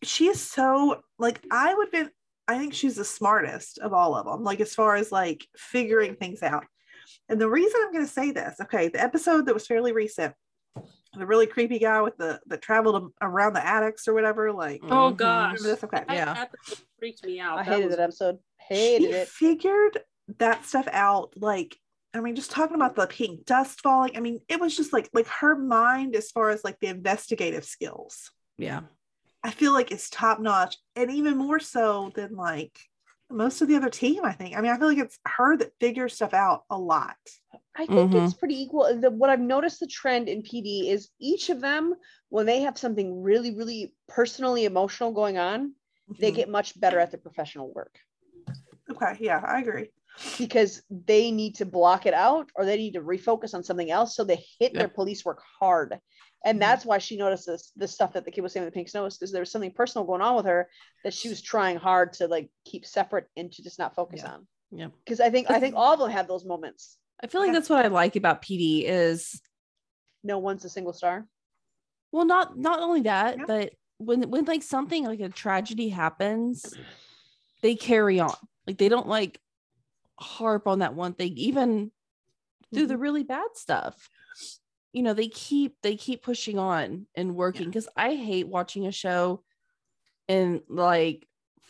she is so like, I would be, I think she's the smartest of all of them, like as far as like figuring things out. And the reason I'm going to say this, okay, the episode that was fairly recent, the really creepy guy with the that traveled around the attics or whatever, like, Oh Mhm. gosh. remember this? Okay. That Yeah. episode freaked me out. I That hated was- that episode. Hated she it. figured that stuff out like i mean just talking about the pink dust falling i mean it was just like like her mind as far as like the investigative skills Yeah. I feel like it's top notch and even more so than like most of the other team i think i mean i feel like it's her that figures stuff out a lot I think Mhm. it's pretty equal. The, what I've noticed the trend in PD is each of them, when they have something really, really personally emotional going on, they Mhm. get much better at their professional work okay yeah i agree because they need to block it out or they need to refocus on something else. So they hit Yeah. their police work hard. And Mhm. that's why she noticed this the stuff that the kid was saying with the pink snow is because there was something personal going on with her that she was trying hard to like keep separate and to just not focus Yeah. on. Yeah. Because I think I think all of them have those moments. I feel like Yeah. that's what I like about PD is No one's a single star. well not not only that, Yeah. but when when like something like a tragedy happens, they carry on. Like they don't like harp on that one thing, even through the really bad stuff. You know, they keep they keep pushing on and working because I hate watching a show and like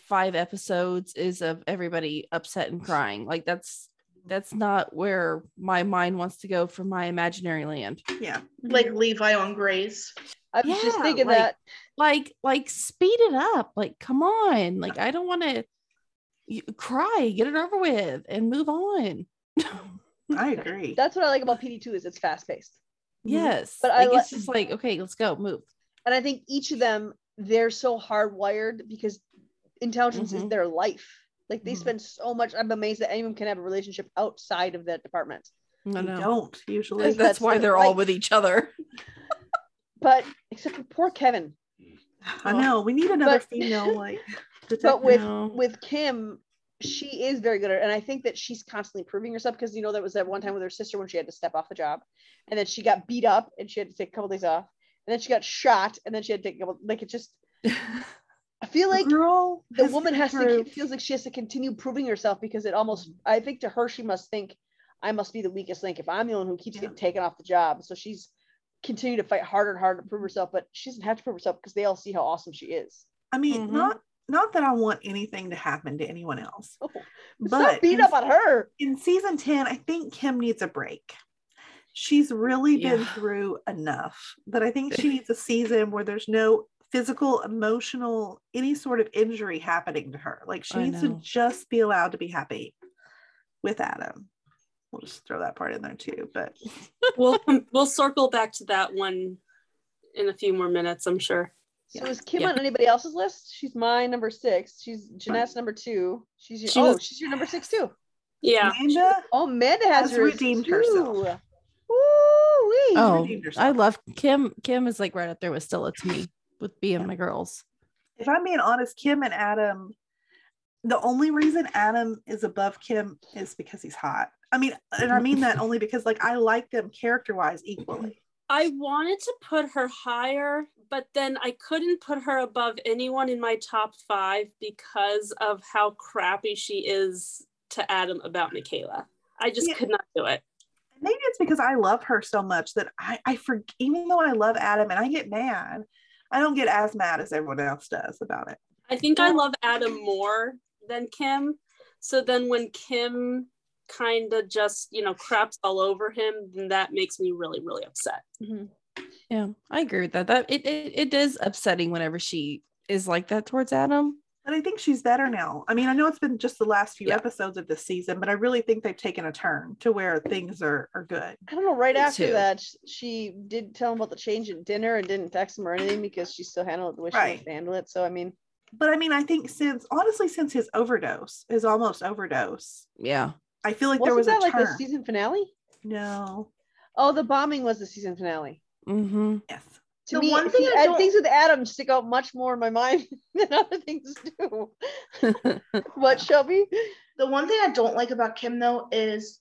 five episodes is of everybody upset and crying. Like that's that's not where my mind wants to go for my imaginary land. yeah Like mm-hmm. Levi on Grace. I was just thinking like- that Like like speed it up. Like come on. Like I don't want to cry, get it over with and move on. (laughs) i agree that's what I like about PD2 is it's fast paced. Yes. But I like li- it's just like okay, let's go, move. And I think each of them, they're so hardwired because intelligence is Mhm. their life. Like they Mhm. spend so much. I'm amazed that anyone can have a relationship outside of that department. I you know. don't usually That's, that's why they're all life. with each other. (laughs) But except for poor Kevin. i know we need another But- female like (laughs) But with No. with Kim, she is very good at it. And I think that she's constantly proving herself because you know that was that one time with her sister when she had to step off the job and then she got beat up and she had to take a couple days off. And then she got shot and then she had to take a couple like it just (laughs) I feel like girl the has woman been has to through- feels like she has to continue proving herself because it almost I think to her she must think I must be the weakest link if I'm the one who keeps Yeah. getting taken off the job. So she's continued to fight harder and harder to prove herself, but she doesn't have to prove herself because they all see how awesome she is. I mean, Mhm. not not that I want anything to happen to anyone else, (laughs) Oh, but Stop beating in, up on her. in season 10, I think Kim needs a break. She's really been Yeah. through enough that I think (laughs) she needs a season where there's no physical, emotional, any sort of injury happening to her. Like she I needs to just be allowed to be happy with Adam. We'll just throw that part in there too. But we'll (laughs) we'll circle back to that one in a few more minutes, I'm sure. So Yeah. is Kim Yeah. on anybody else's list? She's my number six. She's Jeanette's number two. She's your, She oh, was- she's your number six too. Yeah. Amanda, Oh, Amanda has, Has redeemed two. herself. Woo-wee. Oh, redeemed herself. I love Kim. Kim is like right up there with Stella to me with being my girls. if I'm being honest, Kim and Adam, the only reason Adam is above Kim is because he's hot. I mean, and I mean that only because like I like them character wise equally. I wanted to put her higher, but then I couldn't put her above anyone in my top five because of how crappy she is to Adam about Makayla. I just Yeah. could not do it. Maybe it's because I love her so much that I, I forget, even though I love Adam and I get mad, I don't get as mad as everyone else does about it. I think I love Adam more than Kim. So then when Kim kind of just, you know, craps all over him, then that makes me really, really upset. Mhm. Yeah, I agree with that. That it, it it is upsetting whenever she is like that towards Adam. But I think she's better now. I mean, I know it's been just the last few Yeah. episodes of this season, but I really think they've taken a turn to where things are, are good. I don't know. Right Me after too. that, she did tell him about the change at dinner and didn't text him or anything because she still handled it the way she Right. wants to handle it. So I mean, but I mean, I think since honestly, since his overdose, his almost overdose, Yeah. I feel like Wasn't there was that a like turn. the season finale? no. Oh, the bombing was the season finale. Mm-hmm. Yes. To The me, one thing see, I things with Adam stick out much more in my mind (laughs) than other things do. (laughs) what, Shelby? The one thing I don't like about Kim though is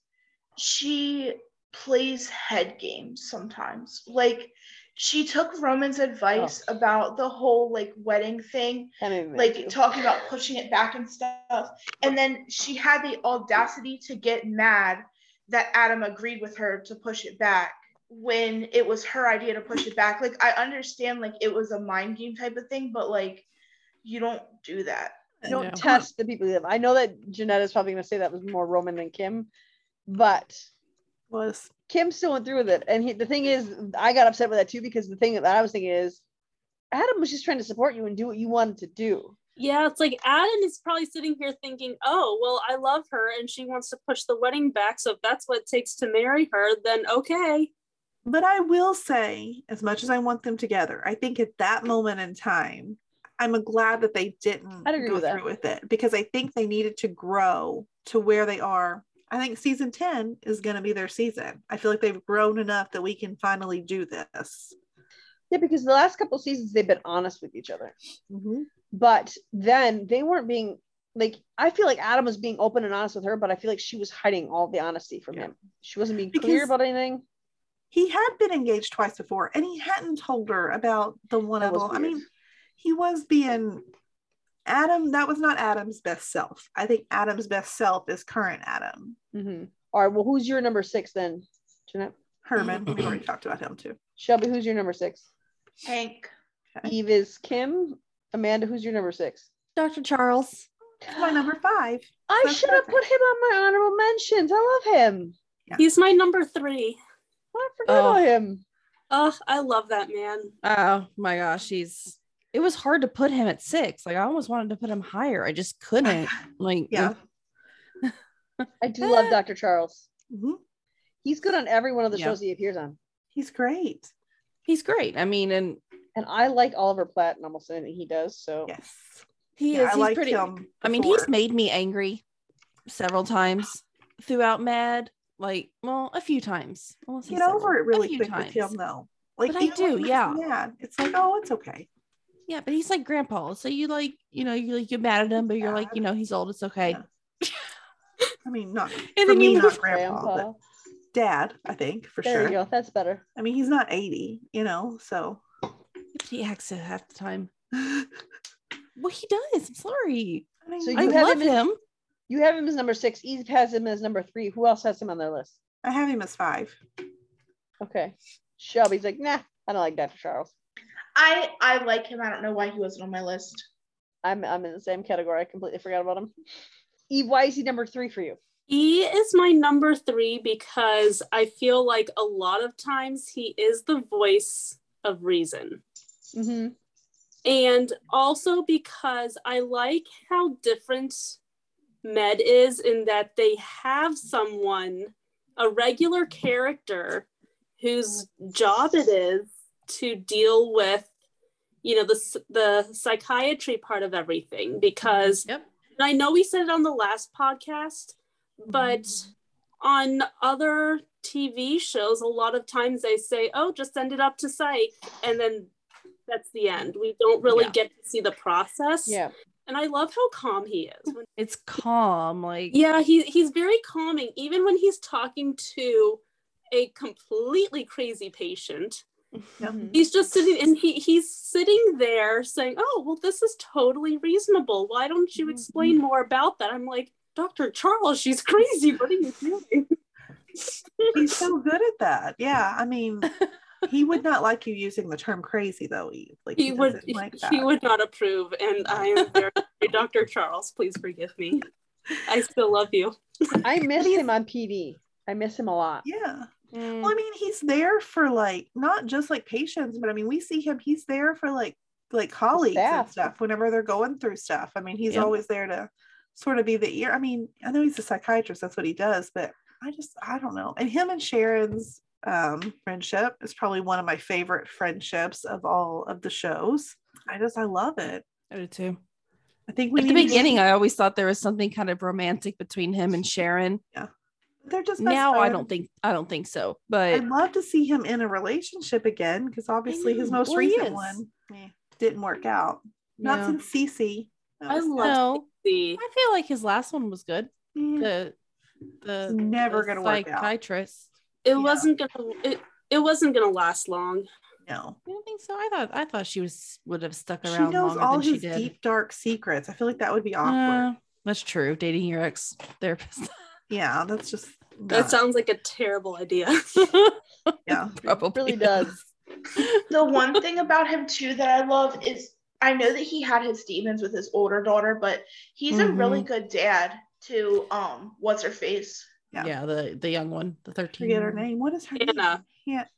she plays head games sometimes. Like she took Roman's advice oh. about the whole like wedding thing, That made me mad like too. talking about pushing it back and stuff. And then she had the audacity to get mad that Adam agreed with her to push it back when it was her idea to push it back. Like I understand like it was a mind game type of thing, but like you don't do that. You don't Yeah. test the people you live. I know that Jeanette is probably going to say that was more Roman than Kim, but Was Kim still went through with it. And he, the thing is, I got upset with that too because the thing that I was thinking is, Adam was just trying to support you and do what you wanted to do. Yeah, it's like Adam is probably sitting here thinking, oh, well, I love her and she wants to push the wedding back. So if that's what it takes to marry her, then okay. But I will say, as much as I want them together, I think at that moment in time, I'm glad that they didn't I'd agree go with that. through with it because I think they needed to grow to where they are. I think season 10 is going to be their season. I feel like they've grown enough that we can finally do this. Yeah, because the last couple seasons they've been honest with each other. Mm-hmm. But then they weren't being like I feel like Adam was being open and honest with her, but I feel like she was hiding all the honesty from Yeah. him. She wasn't being clear about anything. He had been engaged twice before and he hadn't told her about the one of them. I mean, he was being Adam, that was not Adam's best self. I think Adam's best self is current Adam. Mhm. All right, well, who's your number six then, Jeanette? Herman, we already (clears throat) talked about him too. Shelby, who's your number six? Hank. Okay. Eve is Kim. Amanda, who's your number six? Dr. Charles. My number five. I That's should have put him on my honorable mentions. I love him. Yeah. He's my number three. I forgot Oh. about him. Oh, I love that man. Oh my gosh, he's it was hard to put him at six. Like I almost wanted to put him higher. I just couldn't. (laughs) Like Yeah. (laughs) I do love Dr. Charles. Mhm. He's good on every one of the Yeah. shows he appears on. He's great. he's great. I mean, and And I like Oliver Platt and almost anything he does. So Yes. he Yeah, is I he's pretty him. I mean, he's made me angry several times throughout Mad. Like, well, a few times. I won't say get several, over it a really few quick times. with him though. Like But I do, yeah. yeah. it's like, oh, it's okay. Yeah, but he's like grandpa. So you like, you know, you like get mad at him, but you're like, you know, he's old. It's okay. Yeah. I mean, not (laughs) And for then me, you not grandpa, Grandpa. dad, I think for There sure. you go. That's better. I mean, he's not 80, you know, so He acts it half the time. (laughs) Well, he does. I'm sorry. mean, So I You have love him in- him. You have him as number six. Eve has him as number three. Who else has him on their list? I have him as five. Okay. Shelby's like, nah, I don't like Dr. Charles. I I like him. I don't know why he wasn't on my list. I'm I'm in the same category. I completely forgot about him. Eve, why is he number three for you? He is my number three because I feel like a lot of times he is the voice of reason. Mm-hmm. And also because I like how different Med is in that they have someone, a regular character, whose job it is to deal with, you know, the, the psychiatry part of everything. Because Yep. and I know we said it on the last podcast, but on other TV shows, a lot of times they say, oh, just send it up to psych. And then that's the end. We don't really Yeah. get to see the process. Yeah. And I love how calm he is. It's calm. Like, yeah, he, he's very calming, even when he's talking to a completely crazy patient. Mhm. He's just sitting and he, he's sitting there saying, Oh, well, this is totally reasonable. Why don't you explain more about that? I'm like, Dr. Charles, she's crazy. What are you doing? He's so good at that. Yeah. I mean, (laughs) he would not like you using the term crazy though, Eve. Like he would doesn't like that. he would not approve and i am very sorry dr charles please forgive me i still love you I miss him on PD. I miss him a lot. Yeah. Mm, Well, I mean, he's there for like not just like patients, but I mean, we see him. He's there for like like colleagues and stuff whenever they're going through stuff. I mean, he's Yeah. always there to sort of be the ear. I mean, I know he's a psychiatrist. That's what he does, but I just I don't know. And him and Sharon's um friendship is probably one of my favorite friendships of all of the shows. I just I love it. I do too. I think we At the need to- beginning, I always thought there was something kind of romantic between him and Sharon. They're just best Now I don't think I don't think so. But I'd love to see him in a relationship again because obviously his most Well, recent one didn't work out. Not Yeah. since Cece. That I love no, I feel like his last one was good. The the It's never the gonna work out. psychiatrist. it Yeah. wasn't gonna it, it wasn't gonna last long. no. I don't think so. I thought I thought she was would have stuck around She around knows longer all than she his did. deep dark secrets. I feel like that would be Uh, awkward. that's true. Dating your ex therapist. (laughs) yeah, that's just That sounds like a terrible idea. (laughs) yeah. (laughs) Probably It really does. The one thing about him too that I love is I know that he had his demons with his older daughter, but he's a really Mhm. good dad to um what's her face. Yeah. Yeah, the the young one, the thirteen. Forget her name. What is her name? Anna.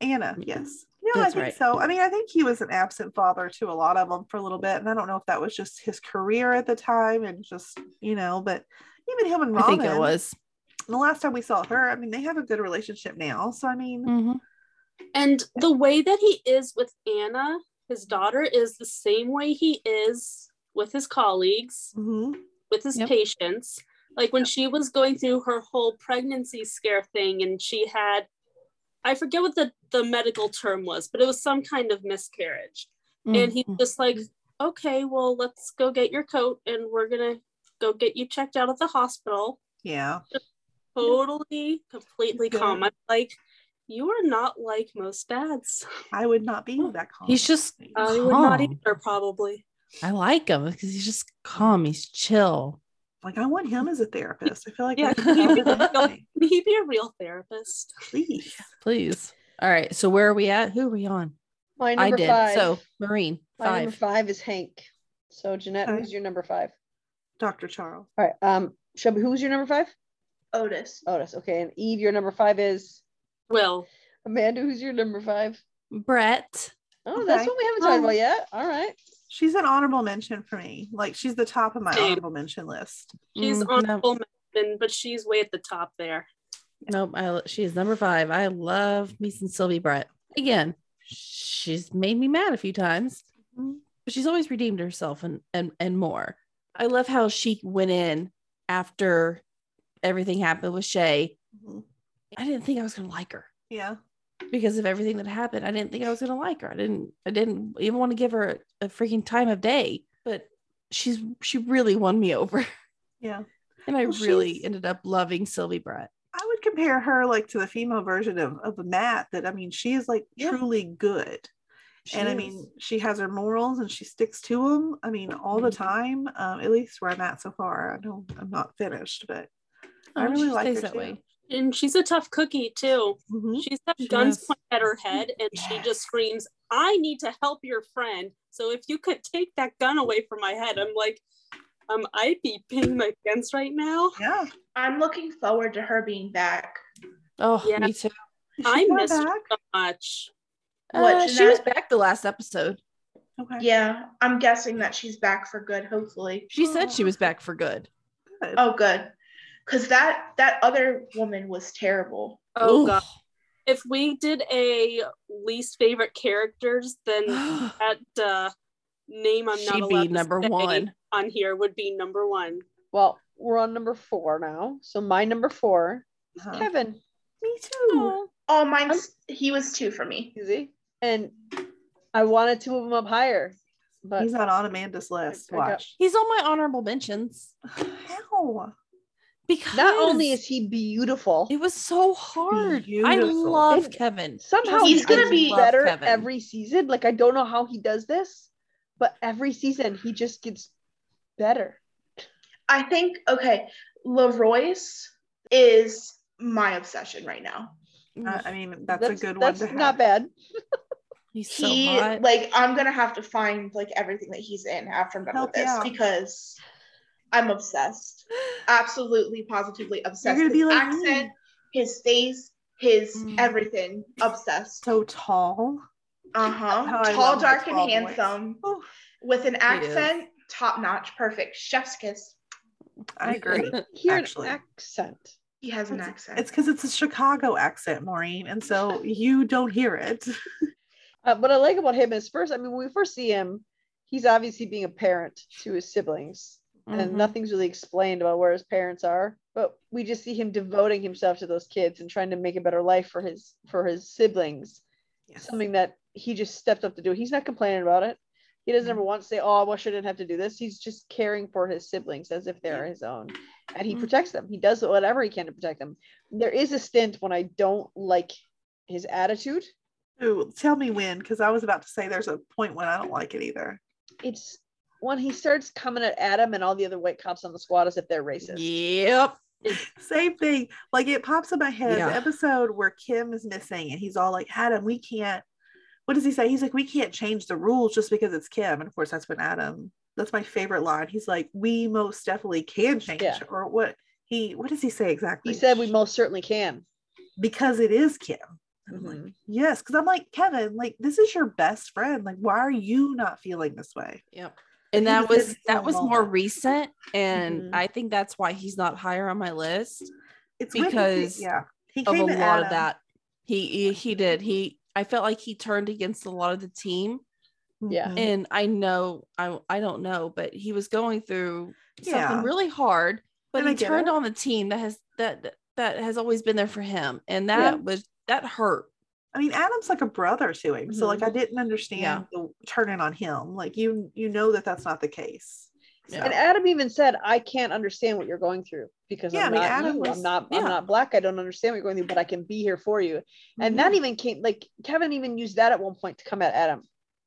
Anna. Yes. No, I think right. so. I mean, I think he was an absent father to a lot of them for a little bit, and I don't know if that was just his career at the time and just you know, but even him and I think it was. The last time we saw her, I mean, they have a good relationship now. So I mean, Mhm. and the way that he is with Anna, his daughter, is the same way he is with his colleagues, mhm. with his Yep. patients. Like when she was going through her whole pregnancy scare thing, and she had, I forget what the, the medical term was, but it was some kind of miscarriage. And he's just like, okay, well, let's go get your coat and we're going to go get you checked out at the hospital. yeah, Totally, completely Good. calm. I'm like, you are not like most dads. I would not be that calm. He's just I would not either, probably. I like him because he's just calm. He's chill. like I want him as a therapist. I feel like Yeah, (laughs) that would be amazing. Can he be a real therapist? please. Please. All right. So where are we at? Who are we on? My I number did. five. So Maureen my number five. five is Hank. So Jeanette, Okay. who's your number five? Dr. Charles. All right. Um, Shelby, who's your number five? Otis. Otis. Okay. And Eve, your number five is Will. Amanda, who's your number five? Brett. Oh, that's Okay. what we haven't talked about yet. All right. She's an honorable mention for me. Like she's the top of my Same. honorable mention list. She's Mm, no. honorable mention, but she's way at the top there. Nope. I, she's number five. I love me some Sylvie Brett. Again, she's made me mad a few times, but she's always redeemed herself and and and more. I love how she went in after everything happened with Shay. Mhm. I didn't think I was gonna like her Yeah. because of everything that happened. I didn't think I was gonna like her. I didn't. I didn't even want to give her a, a freaking time of day. But she's she really won me over, (laughs) Yeah. and I Well, really ended up loving Sylvie Brett. I would compare her like to the female version of, of Matt that I mean she is like Yeah. truly good. She and I mean she has her morals and she sticks to them. I mean all the Mhm. time. Um, at least where I'm at so far. I know I'm not finished, but I Oh, really like her that too. way. And she's a tough cookie too. Mhm. She's got She guns pointed at her head and she just screams, I need to help your friend. So if you could take that gun away from my head, I'm like, um, I'd be peeing my pants right now. Yeah. I'm looking forward to her being back. Oh, Yeah. me too. I she not miss her so much. What, Uh, she was back the last episode. Okay. Yeah, I'm guessing that she's back for good, hopefully. She said she Oh. was back for good. Good. Oh, good. Because that that other woman was terrible. Oh Ooh. god. If we did a least favorite characters, then (gasps) that uh, name I'm not She'd allowed be number say one. on here would be number one. Well, we're on number four now. So my number four Uh-huh. Kevin. Me too. Oh, mine's he was two for me. Easy. And I wanted to move him up higher. But He's not on Amanda's list. Watch. He's on my honorable mentions (sighs) How? Because not only is he beautiful, it was so hard. I love And Kevin. somehow He's he gonna be- better Kevin. every season. Like I don't know how he does this, but every season he just gets better. I think okay, LaRoyce is my obsession right now. Uh, I mean, that's, a good one that's to have. not bad. (laughs) He's so he hot. like I'm gonna have to find like everything that he's in after I'm done Help with this out. because I'm obsessed. Absolutely, positively obsessed. gonna his be like me. accent, his face, his Mm. everything. Obsessed. So tall. Uh huh. Tall, love my dark, and tall boys. handsome Oh, with an accent, top notch, perfect. Chef's kiss. I agree. Hear Actually. an accent. He has an It's- accent. It's because it's a Chicago accent, Maureen, and so (laughs) you don't hear it. Uh, what I like about him is first, I mean, when we first see him, he's obviously being a parent to his siblings and Mhm. nothing's really explained about where his parents are but we just see him devoting himself to those kids and trying to make a better life for his for his siblings. Yes. something that he just stepped up to do. He's not complaining about it. He doesn't ever once say oh i wish i didn't have to do this. He's just caring for his siblings as if they're his own and he Mhm. protects them. He does whatever he can to protect them. There is a stint when i don't like his attitude. Ooh, tell me when, because I was about to say there's a point when I don't like it either. it's when he starts coming at adam and all the other white cops on the squad as if they're racist Yep. Same thing. Like it pops in my head. Yeah. The episode where Kim is missing and he's all like, Adam, we can't. What does he say? He's like, we can't change the rules just because it's Kim. And of course, that's when Adam. That's my favorite line. He's like, we most definitely can change. Yeah. Or what he? What does he say exactly? he said we most certainly can because it is Kim. And I'm like, mm-hmm. yes, because I'm like Kevin. Like this is your best friend. Like why are you not feeling this way? Yep. And that was in was his that was more recent, and Mhm. I think that's why he's not higher on my list It's when he Because yeah, he of a came lot at of Adam. that. He, he he did. He I felt like he turned against a lot of the team, Yeah. Mhm. and I know I I don't know, but he was going through Yeah. something really hard. But And he turned it. on the team that has that that- that has always been there for him, and that was that hurt. I mean, Adam's like a brother to him. So like I didn't understand Yeah. the turning on him. Like you you know that that's not the case. And Adam even said, "I can't understand what you're going through because Yeah, I'm I mean, not Adam you. was- I'm not. yeah. I'm not black. I don't understand what you're going through, but I can be here for you." And Mhm. that even came like Kevin even used that at one point to come at Adam,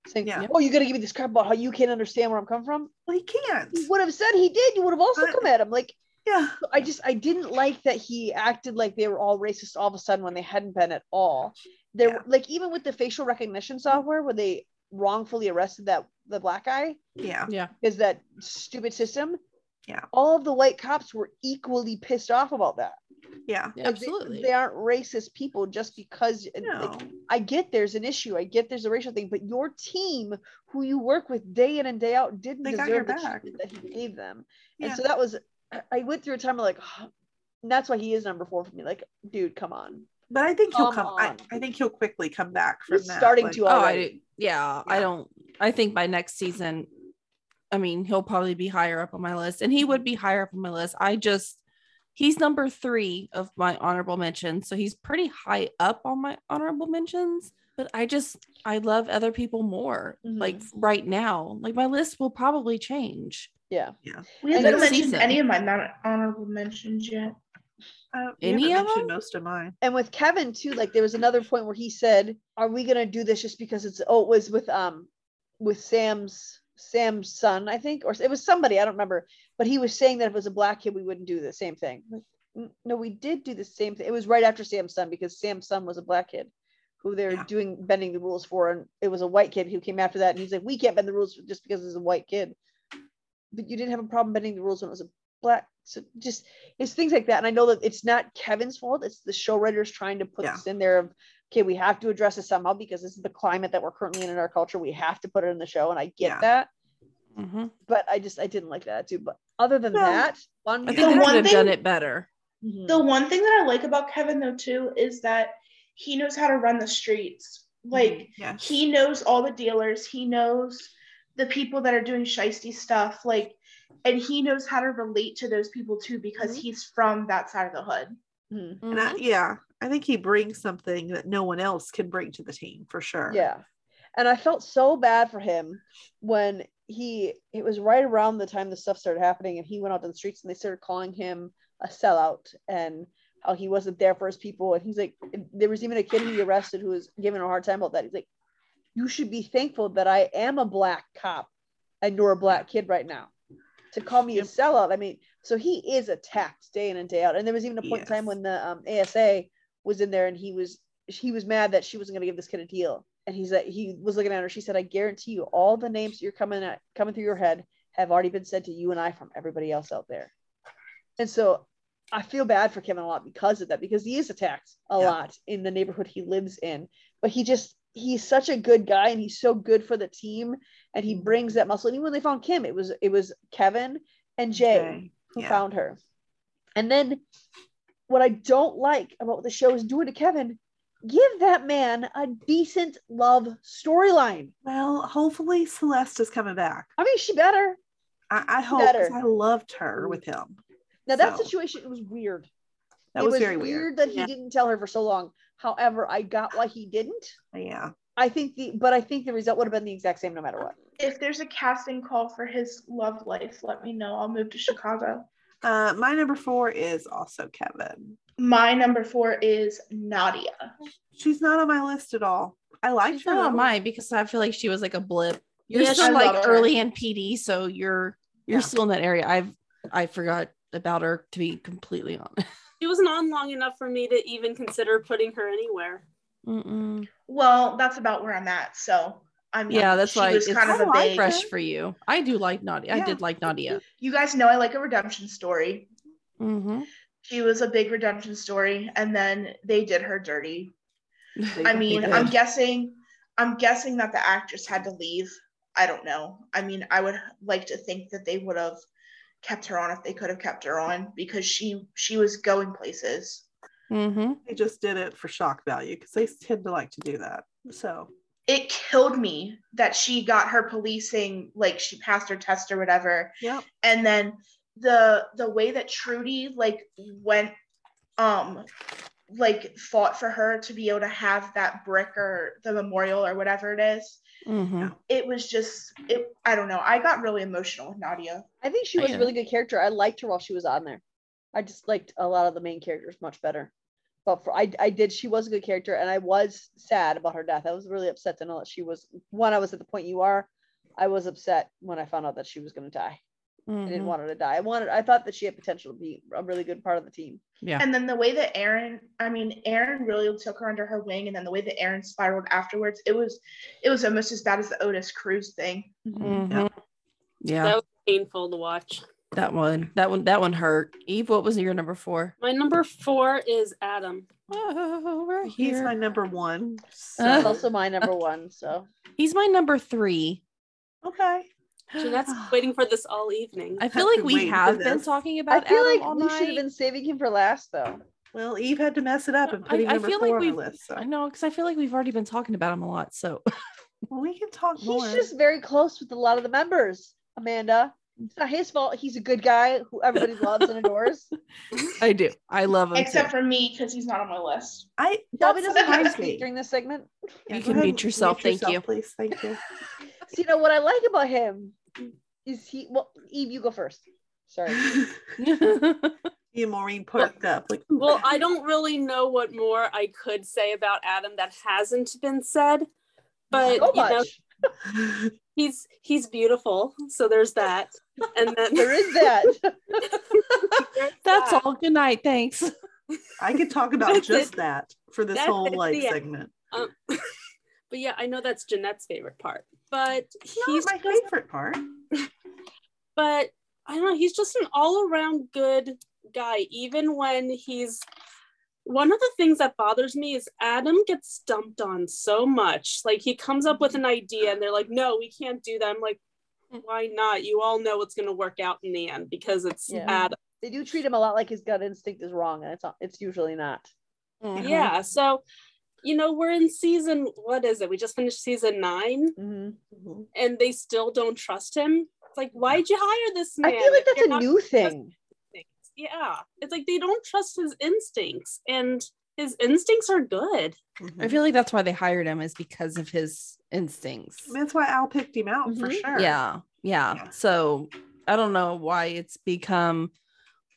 saying, Yeah. "Oh, you got to give me this crap about how you can't understand where I'm coming from." well, he can't. He would have said he did. You would have also But- come at him. Like Yeah. I just I didn't like that he acted like they were all racist all of a sudden when they hadn't been at all. There Yeah. like even with the facial recognition software where they wrongfully arrested that the black guy Yeah. Yeah. is that stupid system. Yeah. All of the white cops were equally pissed off about that. Yeah. Like, they- Absolutely. They, aren't racist people just because No. like, I get there's an issue. I get there's a racial thing, but your team who you work with day in and day out didn't They deserve the back. treatment that he gave them. Yeah. And so that was I- I went through a time of like and (sighs) that's why he is number four for me. Like, dude, come on. But I think he'll Come come. I. I think he'll quickly come back from He's that. starting like- to Oh, I already. do- yeah, I don't. I think by next season, I mean, he'll probably be higher up on my list, and he would be higher up on my list. I just, he's number three of my honorable mentions, so he's pretty high up on my honorable mentions. But I just, I love other people more. Like mm-hmm. right now, like my list will probably change. Yeah. Yeah. We haven't mentioned season. any of my non honorable mentions yet. Uh, Any of them? most of mine. And with Kevin too, like there was another point where he said, Are we gonna do this just because it's oh it was with um with Sam's Sam's son, I think, or it was somebody, I don't remember, but he was saying that if it was a black kid, we wouldn't do the same thing. Like, no, we did do the same thing. It was right after Sam's son because Sam's son was a black kid who they're Yeah. doing bending the rules for, and it was a white kid who came after that, and he's like, We can't bend the rules just because it's a white kid. But you didn't have a problem bending the rules when it was a black. So just it's things like that. And I know that it's not Kevin's fault. It's the show writers trying to put Yeah. this in there of okay, we have to address this somehow because this is the climate that we're currently in in our culture. We have to put it in the show. And I get Yeah. that. Mhm. But I just I didn't like that too. But other than Well, that, one I The think they one could have thing- done it better. Mhm. The one thing that I like about Kevin though too is that he knows how to run the streets. Like Yeah. he knows all the dealers, he knows the people that are doing shisty stuff, like and he knows how to relate to those people too because Mhm. he's from that side of the hood. Mhm. And I, yeah, I think he brings something that no one else can bring to the team for sure. Yeah. And I felt so bad for him when he it was right around the time the stuff started happening and he went out to the streets and they started calling him a sellout and how he wasn't there for his people and he's like there was even a kid he arrested who was giving a hard time about that he's like you should be thankful that I am a black cop and you're a black kid right now to call me Yep. a sellout. I mean so he is attacked day in and day out. And there was even a point in time when the um, ASA was in there and he was he was mad that she wasn't going to give this kid a deal. And he's like he was looking at her. She said i guarantee you all the names you're coming at coming through your head have already been said to you and i from everybody else out there. And so i feel bad for kevin a lot because of that because he is attacked a Yeah. lot in the neighborhood he lives in. But he just he's such a good guy and he's so good for the team and he mm-hmm. brings that muscle and even when they found kim it was it was kevin and jay, Jay, who yeah. found her and then what i don't like about what the show is doing to kevin give that man a decent love storyline. Well, hopefully Celeste is coming back. I mean, she better. I, I hope. I loved her mm-hmm. with him. Now that So, situation was weird. That it was, was very weird. that he Yeah. didn't tell her for so long. However, I got why he didn't. Yeah. I think the but I think the result would have been the exact same no matter what. If there's a casting call for his love life, let me know. I'll move to Chicago. Uh, my number four is also Kevin. My number four is Nadia. She's not on my list at all. I like She's her. not on though. mine because I feel like she was like a blip. You're Yeah, still I like early in PD, so you're you're Yeah. still in that area. I've I forgot about her to be completely honest. She wasn't on long enough for me to even consider putting her anywhere. Mm-mm. Well, that's about where I'm at. So I'm Yeah, that's she why was it's kind of a like big. fresh for you. I do like Nadia. I did like Nadia. You guys know I like a redemption story. Mm-hmm. She was a big redemption story, and then they did her dirty. They- I mean. I'm guessing, I'm guessing that the actress had to leave. I don't know. I mean, I would like to think that they would have kept her on if they could have kept her on because she she was going places. Mm-hmm. they just did it for shock value because they tend to like to do that. So It killed me that she got her policing, like she passed her test or whatever, yeah, and then the the way that Trudy like went um like fought for her to be able to have that brick or the memorial or whatever it is Mm-hmm. it was just it i don't know i got really emotional with nadia I think she was a really good character. I liked her while she was on there. I just liked a lot of the main characters much better. But for I, I did. She was a good character, and I was sad about her death. I was really upset to know that she was. One, I was at the point you are. I was upset when I found out that she was going to die. I Mm-hmm. didn't want her to die. I wanted. I thought that she had potential to be a really good part of the team. Yeah. and then the way that erin i mean erin really took her under her wing and then the way that erin spiraled afterwards it was it was almost as bad as the otis cruz thing Mhm. Yeah. That was painful to watch. That one. That one. That one hurt. Eve, what was your number four? My number four is Adam. Oh, we're he's here. my number one. So. Uh. That's also my number one. So He's my number three. okay. Jeanette's (sighs) waiting for this all evening. I feel like we have been this. talking I feel Adam like all we should have been saving him for last, though. Well, Eve had to mess it up and I- put him I number feel four like on the we've- list. So I know because I feel like we've already been talking about him a lot. So well, we can talk more. He's just very close with a lot of the members. Amanda, it's not his fault. He's a good guy who everybody loves and adores. (laughs) I do. I love him except too. for me because he's not on my list I Dobby doesn't have to speak me. during this segment. Yeah, You go can ahead mute and yourself, thank you. please. Thank you. So, you know what I like about him is he. Well, Eve, you go first. Sorry. (laughs) You and Maureen perked up like. ooh. well, I don't really know what more I could say about Adam that hasn't been said, but so you know, much. He's he's beautiful. So there's that. And then (laughs) There is that. (laughs) That's that. all. Good night. Thanks. I could talk about That's just it. that for this That's whole it, like yeah. segment. Um, (laughs) but yeah, I know that's Jeanette's favorite part. But It's he's my just- favorite part. but I don't know, he's just an all-around good guy, even when he's one of the things that bothers me is Adam gets dumped on so much. Like he comes up with an idea and they're like, no, we can't do that. I'm like, why not? You all know it's gonna work out in the end because it's Yeah. Adam. they do treat him a lot like his gut instinct is wrong, and it's not, it's usually not. Mhm. Yeah. So, you know, we're in season, what is it? We just finished season nine Mhm. Mhm. and they still don't trust him. It's like, why'd you hire this man? I feel like that's a new trust- thing. Instincts. Yeah. It's like they don't trust his instincts and his instincts are good. Mhm. I feel like that's why they hired him is because of his instincts. That's why Al picked him out for Mhm. sure. Yeah, yeah. Yeah. So I don't know why it's become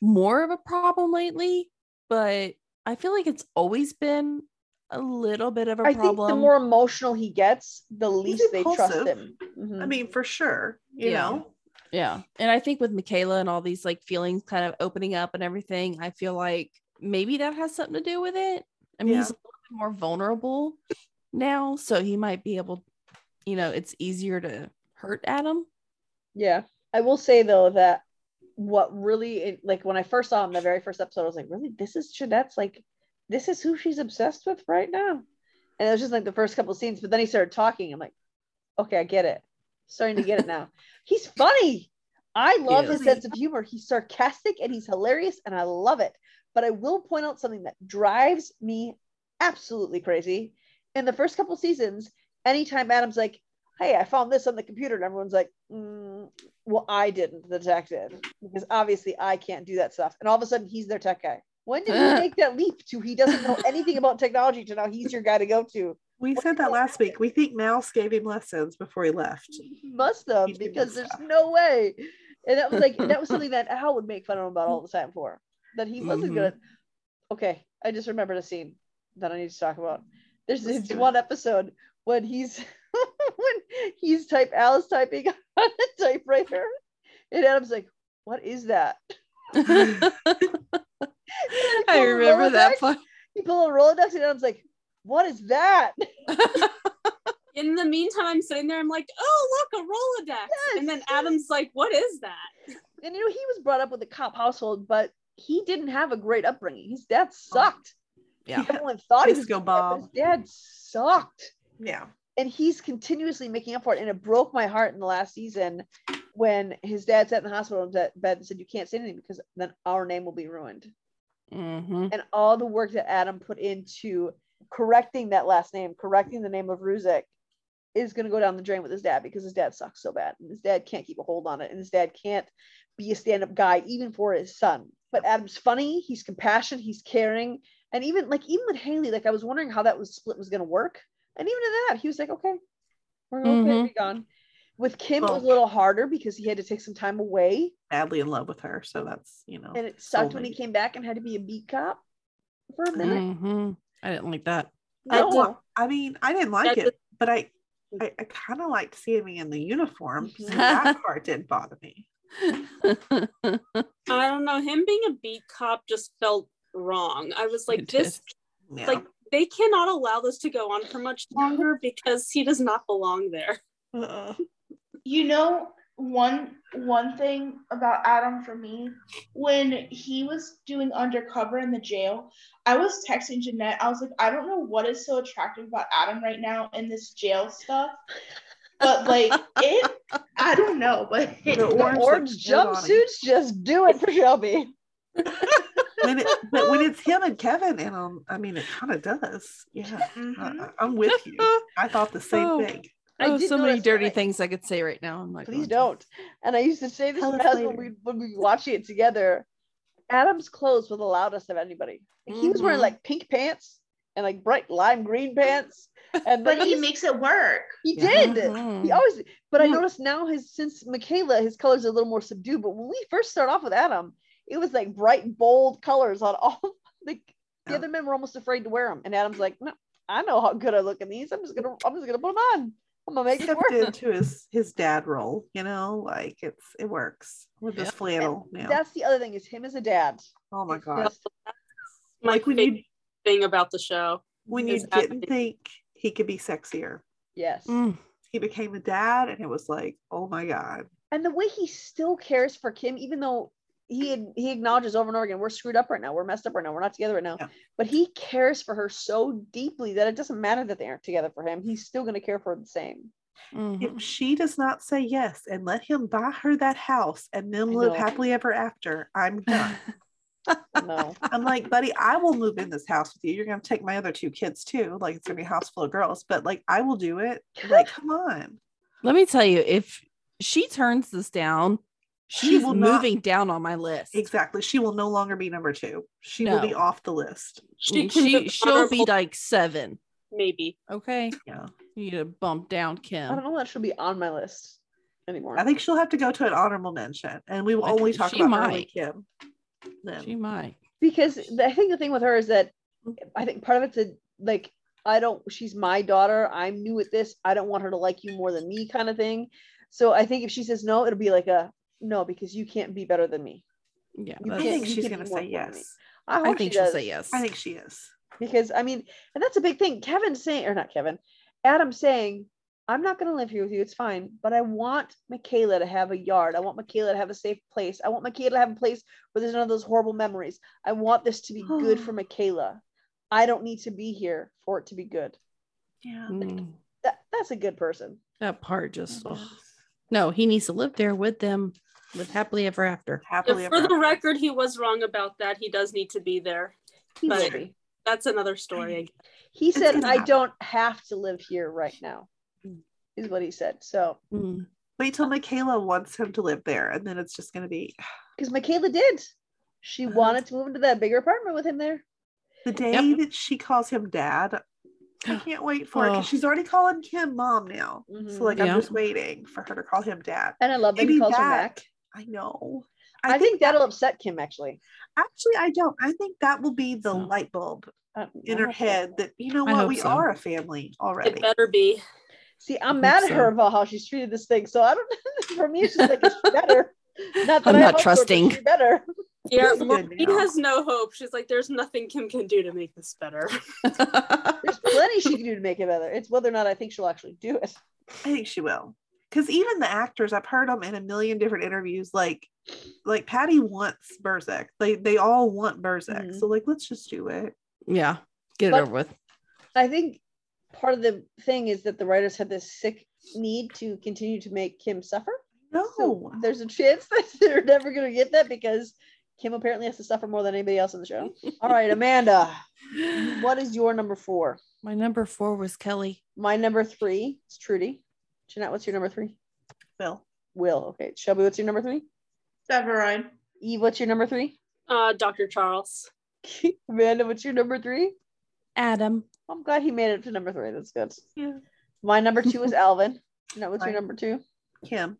more of a problem lately, but I feel like it's always been a little bit of a I think problem. the more emotional he gets, the least they trust impulsive. him. Mhm. I mean, for sure. You Yeah. know. Yeah. And I think with Makayla and all these like feelings kind of opening up and everything, I feel like maybe that has something to do with it. I mean, Yeah. he's a little bit more vulnerable now, so he might be able, you know, it's easier to hurt Adam. Yeah. I will say though that what really it- like when I first saw him the very first episode, I was like, really, this is Jeanette's like this is who she's obsessed with right now. And it was just like the first couple scenes, but then he started talking. I'm like, okay, I get it. Starting to get it now. He's funny. I love his sense of humor. He's sarcastic and he's hilarious, and I love it. But I will point out something that drives me absolutely crazy. In the first couple seasons, anytime Adam's like, "Hey, I found this on the computer," and everyone's like, mm, "Well, I didn't, the detective, because obviously I can't do that stuff." And all of a sudden, he's their tech guy. When did he (laughs) make that leap to he doesn't know anything about technology to now he's your guy to go to? We said that last week. We think Mouse gave him lessons before he left. Must have because there's no way. And that was like that was something (laughs) that Al would make fun of him about all the time for that he wasn't Mhm. good at. Okay, I just remembered a scene that I need to talk about. There's this one episode when he's (laughs) when he's type Al is typing (laughs) on the typewriter, and Adam's like, "What is that?" I remember that part. He pulled a Rolodex, and Adam's like, "What is that?" (laughs) In the meantime, I'm sitting there. I'm like, oh look, a Rolodex. And then Yes. Adam's like, what is that? And you know, he was brought up with a cop household, but he didn't have a great upbringing. His dad sucked. Yeah. Everyone thought he was Disco good, but Bob. His dad sucked. Yeah. And he's continuously making up for it. And it broke my heart in the last season when his dad sat in the hospital bed and said, You can't say anything because then our name will be ruined. Mhm. And all the work that Adam put into correcting that last name, correcting the name of Ruzek, is going to go down the drain with his dad because his dad sucks so bad. And his dad can't keep a hold on it. And his dad can't be a stand up guy, even for his son. But Adam's funny. He's compassionate. He's caring. And even like, even with Haley, like I was wondering how that was split was going to work. And even in that, he was like, okay, we're okay to Mhm. be gone. With Kim, it was a little harder because he had to take some time away. Madly in love with her. So that's, you know. And it sucked when he came back and had to be a beat cop for a minute. Mhm. I didn't like that. I, No. well, I mean, I didn't like That's it, but I, I, I kind of liked seeing me in the uniform. So (laughs) that part didn't bother me. (laughs) I don't know. Him being a beat cop just felt wrong. I was like, It this, Yeah. like, they cannot allow this to go on for much longer because he does not belong there. Uh, You know, one one thing about Adam for me, when he was doing undercover in the jail, I was texting Jeanette. I was like, I don't know what is so attractive about Adam right now in this jail stuff. But like it I don't know, but it, The The orange orange looks good on him. jumpsuits just do it for Shelby. when it, but when it's him and Kevin, and um, I mean, it kind of does. Yeah, Mhm. I, I'm with you. I thought the same Oh. thing. I oh, so many dirty that. things I could say right now. I'm like, Please oh, don't. And I used to say this Tell to my husband when we, when we were watching it together. Adam's clothes were the loudest of anybody. Like, He was wearing Mhm. like pink pants and like bright lime green pants. And but he makes it work. he Yeah. did. Mhm. He always, but I Yeah. noticed now his since Makayla, his colors are a little more subdued. But when we first start off with Adam, it was like bright, bold colors on all. (laughs) Like the Yeah. other men were almost afraid to wear them, and Adam's like, "No, I know how good I look in these. I'm just gonna, I'm just gonna put them on. I'm gonna make it Stepped work." into his his dad role. You know, like it's it works with this flannel now. That's the other thing is him as a dad. Oh my god! just- My Like when you thing about the show. when you is didn't acting. think he could be sexier, yes. Mm. he became a dad, and it was like, oh my god. and the way he still cares for Kim, even though he had, he acknowledges over and over again, we're screwed up right now, we're messed up right now, we're not together right now. Yeah. But he cares for her so deeply that it doesn't matter that they aren't together for him. He's still going to care for her the same. Mhm. If she does not say yes and let him buy her that house and then I live know. happily ever after, I'm done. (laughs) No, I'm like, buddy, I will move in this house with you. You're gonna take my other two kids too. Like it's gonna be a house full of girls, but like I will do it. Like, come on. Let me tell you, if she turns this down, She she's will not- moving down on my list. Exactly. She will no longer be number two. She will be off the list. She, Mm, She, can she'll be like seven. maybe. Okay. Yeah. You need to bump down Kim. I don't know that she'll be on my list anymore. I think she'll have to go to an honorable mention, and we will I only talk she about early might. Kim. Then. She might. because the- I think the thing with her is that I think part of it's a like I don't she's my daughter. I'm new at this. I don't want her to like you more than me kind of thing. So I think if she says no, it'll be like a no because you can't be better than me. Yeah. I think she's gonna say important than me. yes. I, I think she she'll say yes. I think she is. because I mean, and that's a big thing. Kevin saying or not Kevin, Adam saying, I'm not gonna live here with you. It's fine, but I want Makayla to have a yard. I want Makayla to have a safe place. I want Makayla to have a place where there's none of those horrible memories. I want this to be good for (sighs) Makayla. I don't need to be here for it to be good. Yeah. Mm, That that's a good person. that part just Yes. ugh. no, he needs to live there with them, live happily ever after. Happily If ever for the after. record, he was wrong about that. He does need to be there. He But- be. That's another story. I guess. He said, I happen. don't have to live here right now, is what he said. So, Mm. Wait till Makayla wants him to live there, and then it's just gonna be (sighs) because Makayla did, she Uh-huh. wanted to move into that bigger apartment with him there. the day Yep. that she calls him dad. I (gasps) can't wait for it Oh. because she's already calling Kim mom now. Mhm. So like Yeah. I'm just waiting for her to call him dad. And I love that he Maybe calls her that- Mac. I know. I, think, that'll upset Kim actually. actually I don't. I think that will be the So. light bulb Uh, in I her hope so. head that you know what we so. are a family already. It better be. See, I'm hope mad at so. her about how she's treated this thing. So I don't. (laughs) For me, it's just like it's better. (laughs) Not that I'm not hope for it, but trusting. she (laughs) better. Yeah, It's good Maureen has no hope. She's like, there's nothing Kim can do to make this better. There's plenty she can do to make it better. It's whether or not I think she'll actually do it. I think she will. Because even the actors, I've heard them in a million different interviews. Like, like Patty wants Burzek. They they all want Burzek. Mhm. So like, let's just do it. yeah, get it over with. I think part of the thing is that the writers had this sick need to continue to make Kim suffer. No, So there's a chance (laughs) that they're never going to get that because Kim apparently has to suffer more than anybody else in the show. (laughs) All right, Amanda, what is your number four? My number four was Kelly. My number three is Trudy. Jeanette, what's your number three? Will. Will. Okay. Shelby, what's your number three? Severide. Eve, what's your number three? Uh, Dr. Charles. (laughs) Amanda, what's your number three? Adam. I'm glad he made it to number three. That's good. Yeah. My number two is (laughs) Alvin. Jeanette, what's your number two? Kim.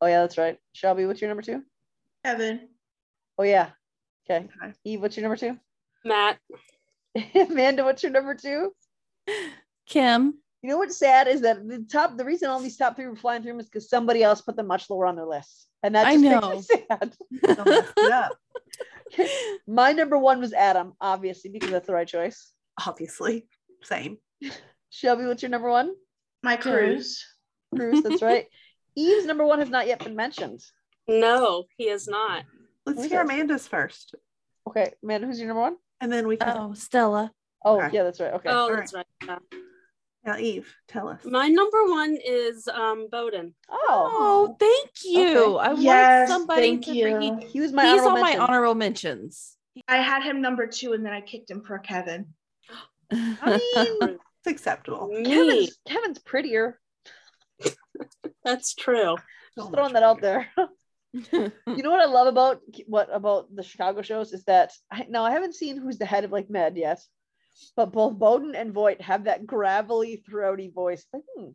Oh, yeah, that's right. Shelby, what's your number two? Evan. Oh, yeah. Okay. Okay. Eve, what's your number two? Matt. (laughs) Amanda, what's your number two? Kim. You know what's sad is that the top, the reason all these top three were flying through them is because somebody else put them much lower on their list. And that I just know. makes me (laughs) sad. Don't mess it up. My number one was Adam, obviously, because that's the right choice. Obviously, same. Shelby, what's your number one? My Cruz. Bruce, that's (laughs) right. Eve's number one has not yet been mentioned. No, he is not. Let's hear? Amanda's first, Okay, Amanda, who's your number one? and then we can. Oh, Stella. Oh, Okay. yeah, that's right. Okay. oh, all that's right. Yeah. Now, Eve, tell us. My number one is um Boden. oh, Oh, thank you. I Yes, want somebody thank to you. bring- he- he was my He's honorable on my honorable mentions. I had him number two and then I kicked him for Kevin. (laughs) I mean, It's acceptable. Me. Kevin's, Kevin's prettier. (laughs) That's true. So Just throwing that out there. (laughs) you know what I love about what about the Chicago shows is that I, now I haven't seen who's the head of like Med yet, but both Boden and Voight have that gravelly, throaty voice. Like, hmm,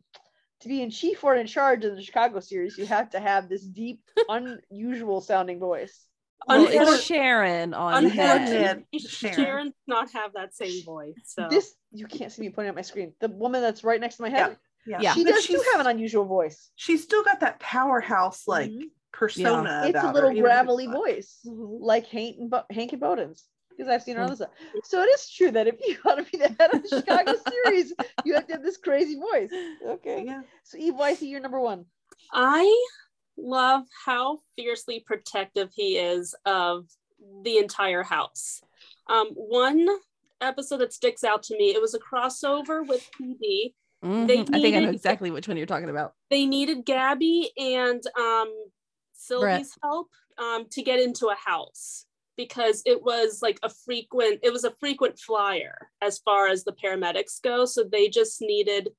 to be in chief or in charge of the Chicago series, you have to have this deep, (laughs) unusual sounding voice. Well, Sharon on Unfortunately, Head. Sharon. Sharon. does not have that same voice. So This you can't see me pointing at my screen. The woman that's right next to my head, Yeah, Yeah. she But does too she's- have an unusual voice. She's still got that powerhouse like Mhm. persona. It's a little her, even if it's gravelly not. voice. Mhm. like Hank and, Bo- Hank and Boden's because I've seen her on Mm. this. So it is true that if you (laughs) want to be the head of the Chicago (laughs) series, you have to have this crazy voice. Okay. Yeah. So Eve Weiss, you're number one. I love how fiercely protective he is of the entire house. Um, one episode that sticks out to me, it was a crossover with PD. Mhm. They I think I know exactly which one you're talking about. They needed Gabby and um, Sylvie's help um, to get into a house because it was like a frequent, it was a frequent flyer as far as the paramedics go. So they just needed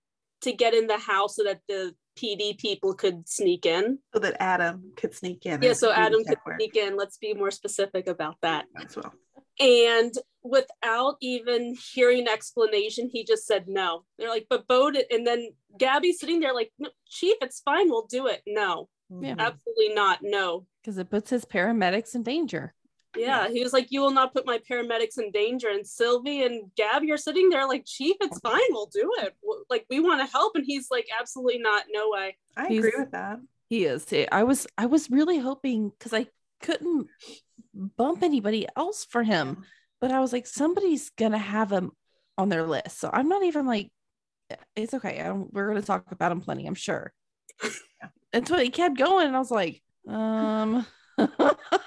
to get in the house so that the PD people could sneak in. So that Adam could sneak in. Yeah, so Adam could work sneak in. Let's be more specific about that. as well. And without even hearing an explanation, he just said no. They're like, but Boden, and then Gabby's sitting there like, no, Chief, it's fine, we'll do it. No, Yeah. Absolutely not. No. Because it puts his paramedics in danger. Yeah, he was like, you will not put my paramedics in danger. And Sylvie and Gab, you're sitting there like, Chief, it's fine, we'll do it. Like, we want to help. And he's like, absolutely not, no way. I He's- agree with that. He is. I was I was really hoping because I couldn't bump anybody else for him, but I was like, somebody's gonna have him on their list. So I'm not even like, it's okay. I don't, we're gonna talk about him plenty, I'm sure. (laughs) Until he kept going, and I was like, um, (laughs)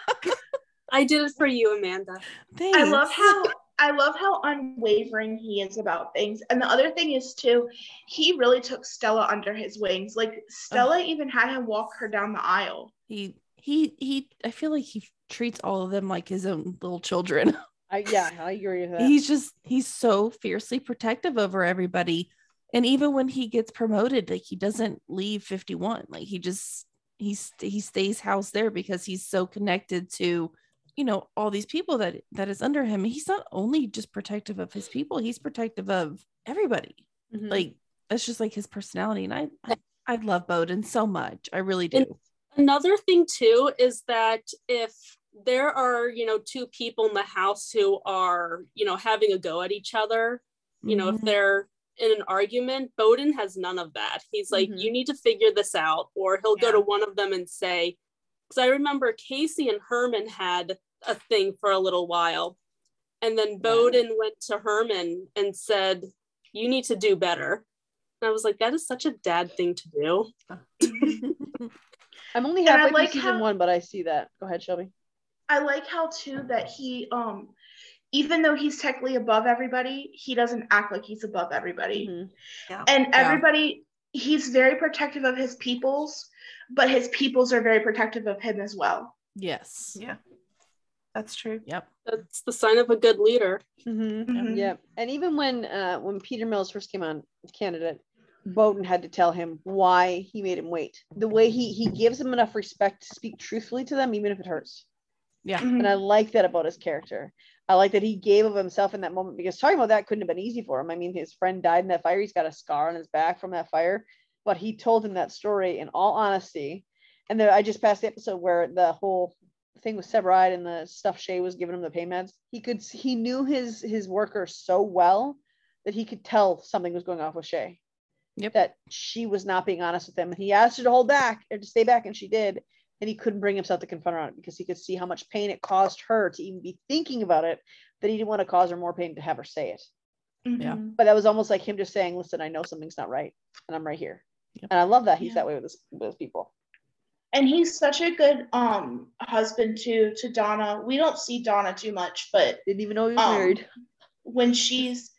I did it for you, Amanda. thanks. I love how I love how unwavering he is about things. And the other thing is too, he really took Stella under his wings. Like Stella even had him walk her down the aisle. he he he. I feel like he treats all of them like his own little children. (laughs) I yeah, I agree with that. he's just he's so fiercely protective over everybody and even when he gets promoted like he doesn't leave 51 like he just he's he stays housed there because he's so connected to you know all these people that that is under him he's not only just protective of his people he's protective of everybody Mhm. like that's just like his personality and i i, I love boden so much i really do Another thing too is that if there are, you know, two people in the house who are, you know, having a go at each other, you know, if Mhm. they're in an argument, Boden has none of that. He's like, Mhm. you need to figure this out, or he'll go to one of them and say, because I remember Casey and Herman had a thing for a little while. And then Boden went to Herman and said, You need to do better. And I was like, That is such a dad thing to do. (laughs) I'm only And halfway like through season how- one, but I see that. Go ahead, Shelby. I like how too that he um even though he's technically above everybody, he doesn't act like he's above everybody. Mhm. And everybody he's very protective of his peoples, but his peoples are very protective of him as well. yes Yeah. That's true. yep That's the sign of a good leader. Mhm. Yeah, and even when uh, when Peter Mills first came on candidate, Boden had to tell him why he made him wait. The way he he gives him enough respect to speak truthfully to them, even if it hurts. yeah Mhm. And I like that about his character. I like that he gave of himself in that moment because talking about that couldn't have been easy for him. I mean, his friend died in that fire. He's got a scar on his back from that fire, but he told him that story in all honesty. And then I just passed the episode where the whole thing with Severide and the stuff Shay was giving him the pain meds. He could he knew his his worker so well that he could tell something was going off with Shay. Yep. That she was not being honest with him. And he asked her to hold back or to stay back, and she did and he couldn't bring himself to confront her on it because he could see how much pain it caused her to even be thinking about it that he didn't want to cause her more pain to have her say it Yeah. Mhm. but that was almost like him just saying listen i know something's not right and i'm right here Yep. and i love that he's Yeah. that way with his, with his people And he's such a good um husband to to Donna. We don't see Donna too much, but didn't even know he was Um, married when she's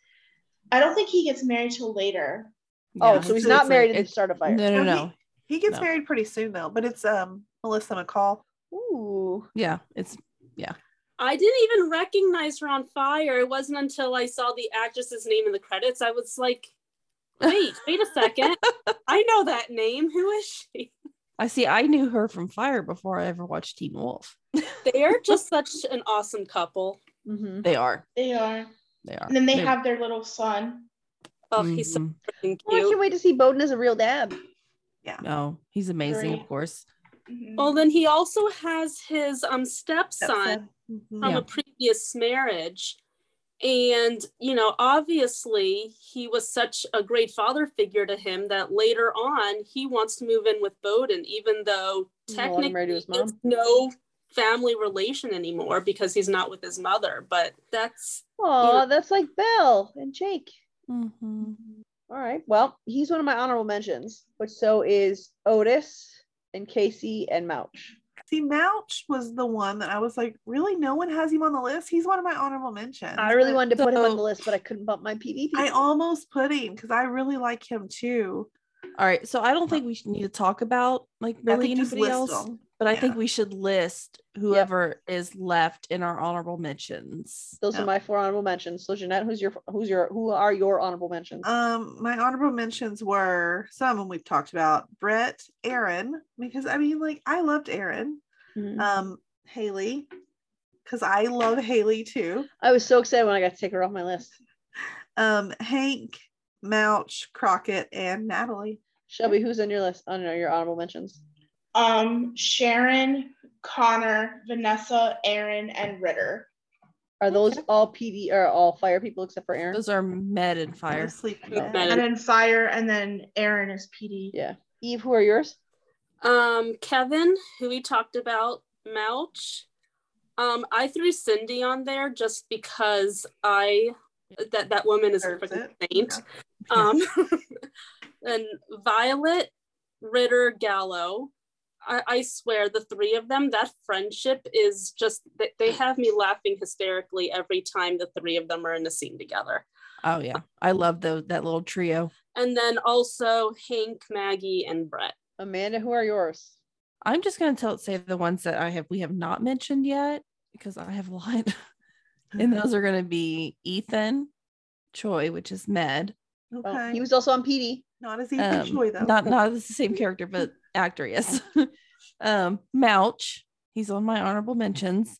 I don't think he gets married till later. oh so he's not married like- at the start of fire no no No, no He gets No. married pretty soon though, but it's um Melissa McCall. Ooh. yeah it's yeah. I didn't even recognize her on fire. It wasn't until I saw the actress's name in the credits. I was like, wait, wait a second. (laughs) I know that name. Who is she? i see i knew her from fire before i ever watched teen wolf (laughs) They are just such an awesome couple. Mhm. they are They are. they are And then they They're- have their little son. Oh, he's so Mhm. freaking Oh, i can't wait to see boden as a real dad Yeah. no he's amazing Great. of course Mhm. Well, then he also has his um stepson Mhm. from Yeah. a previous marriage. And, you know, obviously he was such a great father figure to him that later on he wants to move in with Boden, even though He's no longer married technically to his there's mom. no family relation anymore because he's not with his mother. But that's oh that's like belle and jake Mhm. all right well he's one of my honorable mentions but so is otis and casey and mouch See, Mouch was the one that I was like, really, no one has him on the list. He's one of my honorable mentions. i really but wanted to put him on the list but i couldn't bump my pd I almost put him because I really like him too. All right so i don't think we need to talk about like I really anybody else them. but i think we should list whoever is left in our honorable mentions Those Yeah. are my four honorable mentions. So Jeanette, who's your who's your who are your honorable mentions? Um, my honorable mentions were some of them we've talked about. Brett, Erin, because I mean, like, I loved Erin. Mhm. Um, Haley, because I love Haley too. I was so excited when I got to take her off my list. Um, Hank, Mouch, Crockett, and Natalie. Shelby, who's on your list? On your honorable mentions? Um, Sharon, Connor, Vanessa, Erin, and Ritter. Are those all PD or all fire people except for Erin? those are med and fire Sleep in Med. And then Fire, and then Erin is PD. Yeah. Eve, who are yours? um Kevin, who we talked about, Mouch. Um, I threw Cindy on there just because I that that woman is a Deserves freaking saint. Yeah. Um, (laughs) and Violet, Ritter, Gallo. I, I swear, the three of them, that friendship is just, they, they have me laughing hysterically every time the three of them are in a scene together. oh yeah i love the that little trio And then also Hank, Maggie, and Brett. Amanda, who are yours? i'm just going to tell say the ones that i have we have not mentioned yet because i have a lot (laughs) and those are going to be Ethan Choi, which is Med. Okay. Oh, he was also on PD. not as easy Um, Choi though. not not as the same character, but (laughs) actor, yes. (laughs) um, Mouch, he's on my honorable mentions.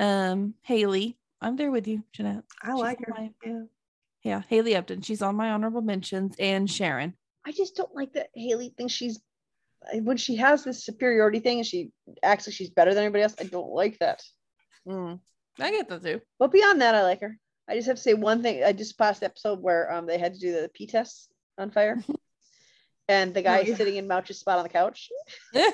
Um, Haley, I'm there with you, Jeanette. I she's like her. my- Yeah. Yeah, Haley Upton, she's on my honorable mentions, and Sharon. I just don't like that Haley thinks she's when she has this superiority thing and she acts like she's better than everybody else. I don't like that. Mm, I get that too. But beyond that, I like her. I just have to say one thing. I just passed the episode where um they had to do the P test on fire. (laughs) And the guy yeah. sitting in Mouch's spot on the couch. Yeah.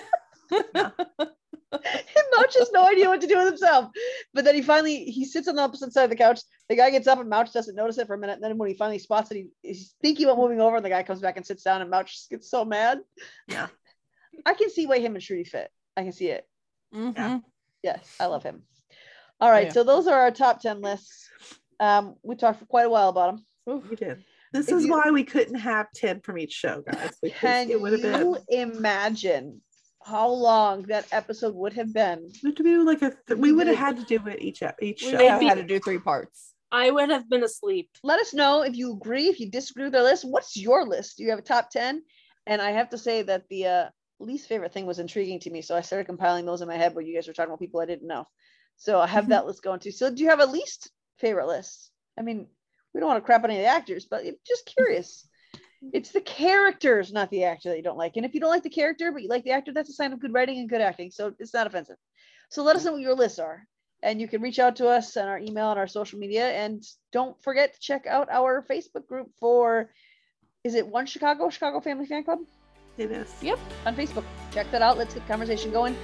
(laughs) and Mouch has no idea what to do with himself. But then he finally he sits on the opposite side of the couch. The guy gets up and Mouch doesn't notice it for a minute. And then when he finally spots it, he, he's thinking about moving over. And the guy comes back and sits down, and Mouch gets so mad. Yeah. I can see why him and Trudy fit. I can see it. Mhm. Yes, I love him. All right, Yeah. so those are our top 10 lists. Um, we talked for quite a while about them. We did. This If is you- why we couldn't have 10 from each show, guys. because Can it would have been you imagine how long that episode would have been? we have to do like a th- we would have had to do it each ep- each We show. may have had to do three parts. I would have been asleep. Let us know if you agree, if you disagree with our list. What's your list? Do you have a top 10? And I have to say that the uh, least favorite thing was intriguing to me. So I started compiling those in my head where you guys were talking about people I didn't know. So I have that list going too. So do you have a least favorite lists. I mean, we don't want to crap on any of the actors, but just curious. (laughs) It's the characters, not the actor that you don't like. And if you don't like the character, but you like the actor, that's a sign of good writing and good acting. So it's not offensive. So let us know what your lists are. And you can reach out to us on our email and our social media. And don't forget to check out our Facebook group for is it one Chicago, Chicago Family Fan Club? It is. Yep. on Facebook. Check that out. Let's get the conversation going.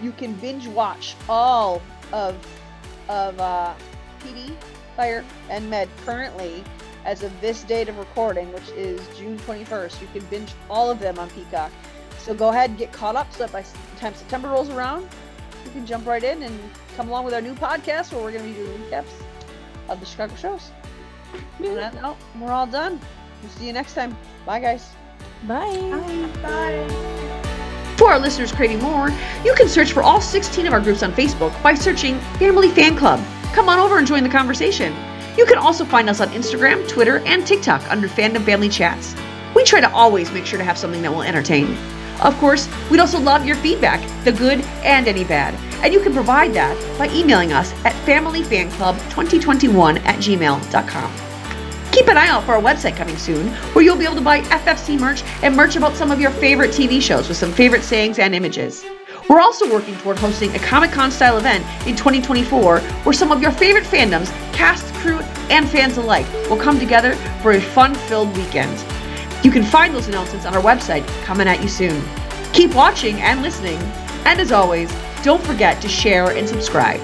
You can binge watch all of of uh, PD, Fire, and Med currently as of this date of recording, which is June 21st. You can binge all of them on Peacock. So go ahead and get caught up so that by the time September rolls around, you can jump right in and come along with our new podcast where we're going to be doing recaps of the Chicago shows. On that note, we're all done. We'll see you next time. Bye, guys. Bye. For our listeners craving more, you can search for all 16 of our groups on Facebook by searching Family Fan Club. Come on over and join the conversation. You can also find us on Instagram, Twitter, and TikTok under Fandom Family Chats. We try to always make sure to have something that will entertain. Of course, we'd also love your feedback, the good and any bad. And you can provide that by emailing us at familyfanclub2021 at gmail.com. Keep an eye out for our website coming soon, where you'll be able to buy FFC merch and merch about some of your favorite TV shows with some favorite sayings and images. We're also working toward hosting a Comic Con style event in 2024 where some of your favorite fandoms, cast, crew, and fans alike will come together for a fun filled weekend. You can find those announcements on our website coming at you soon. Keep watching and listening, and as always, don't forget to share and subscribe.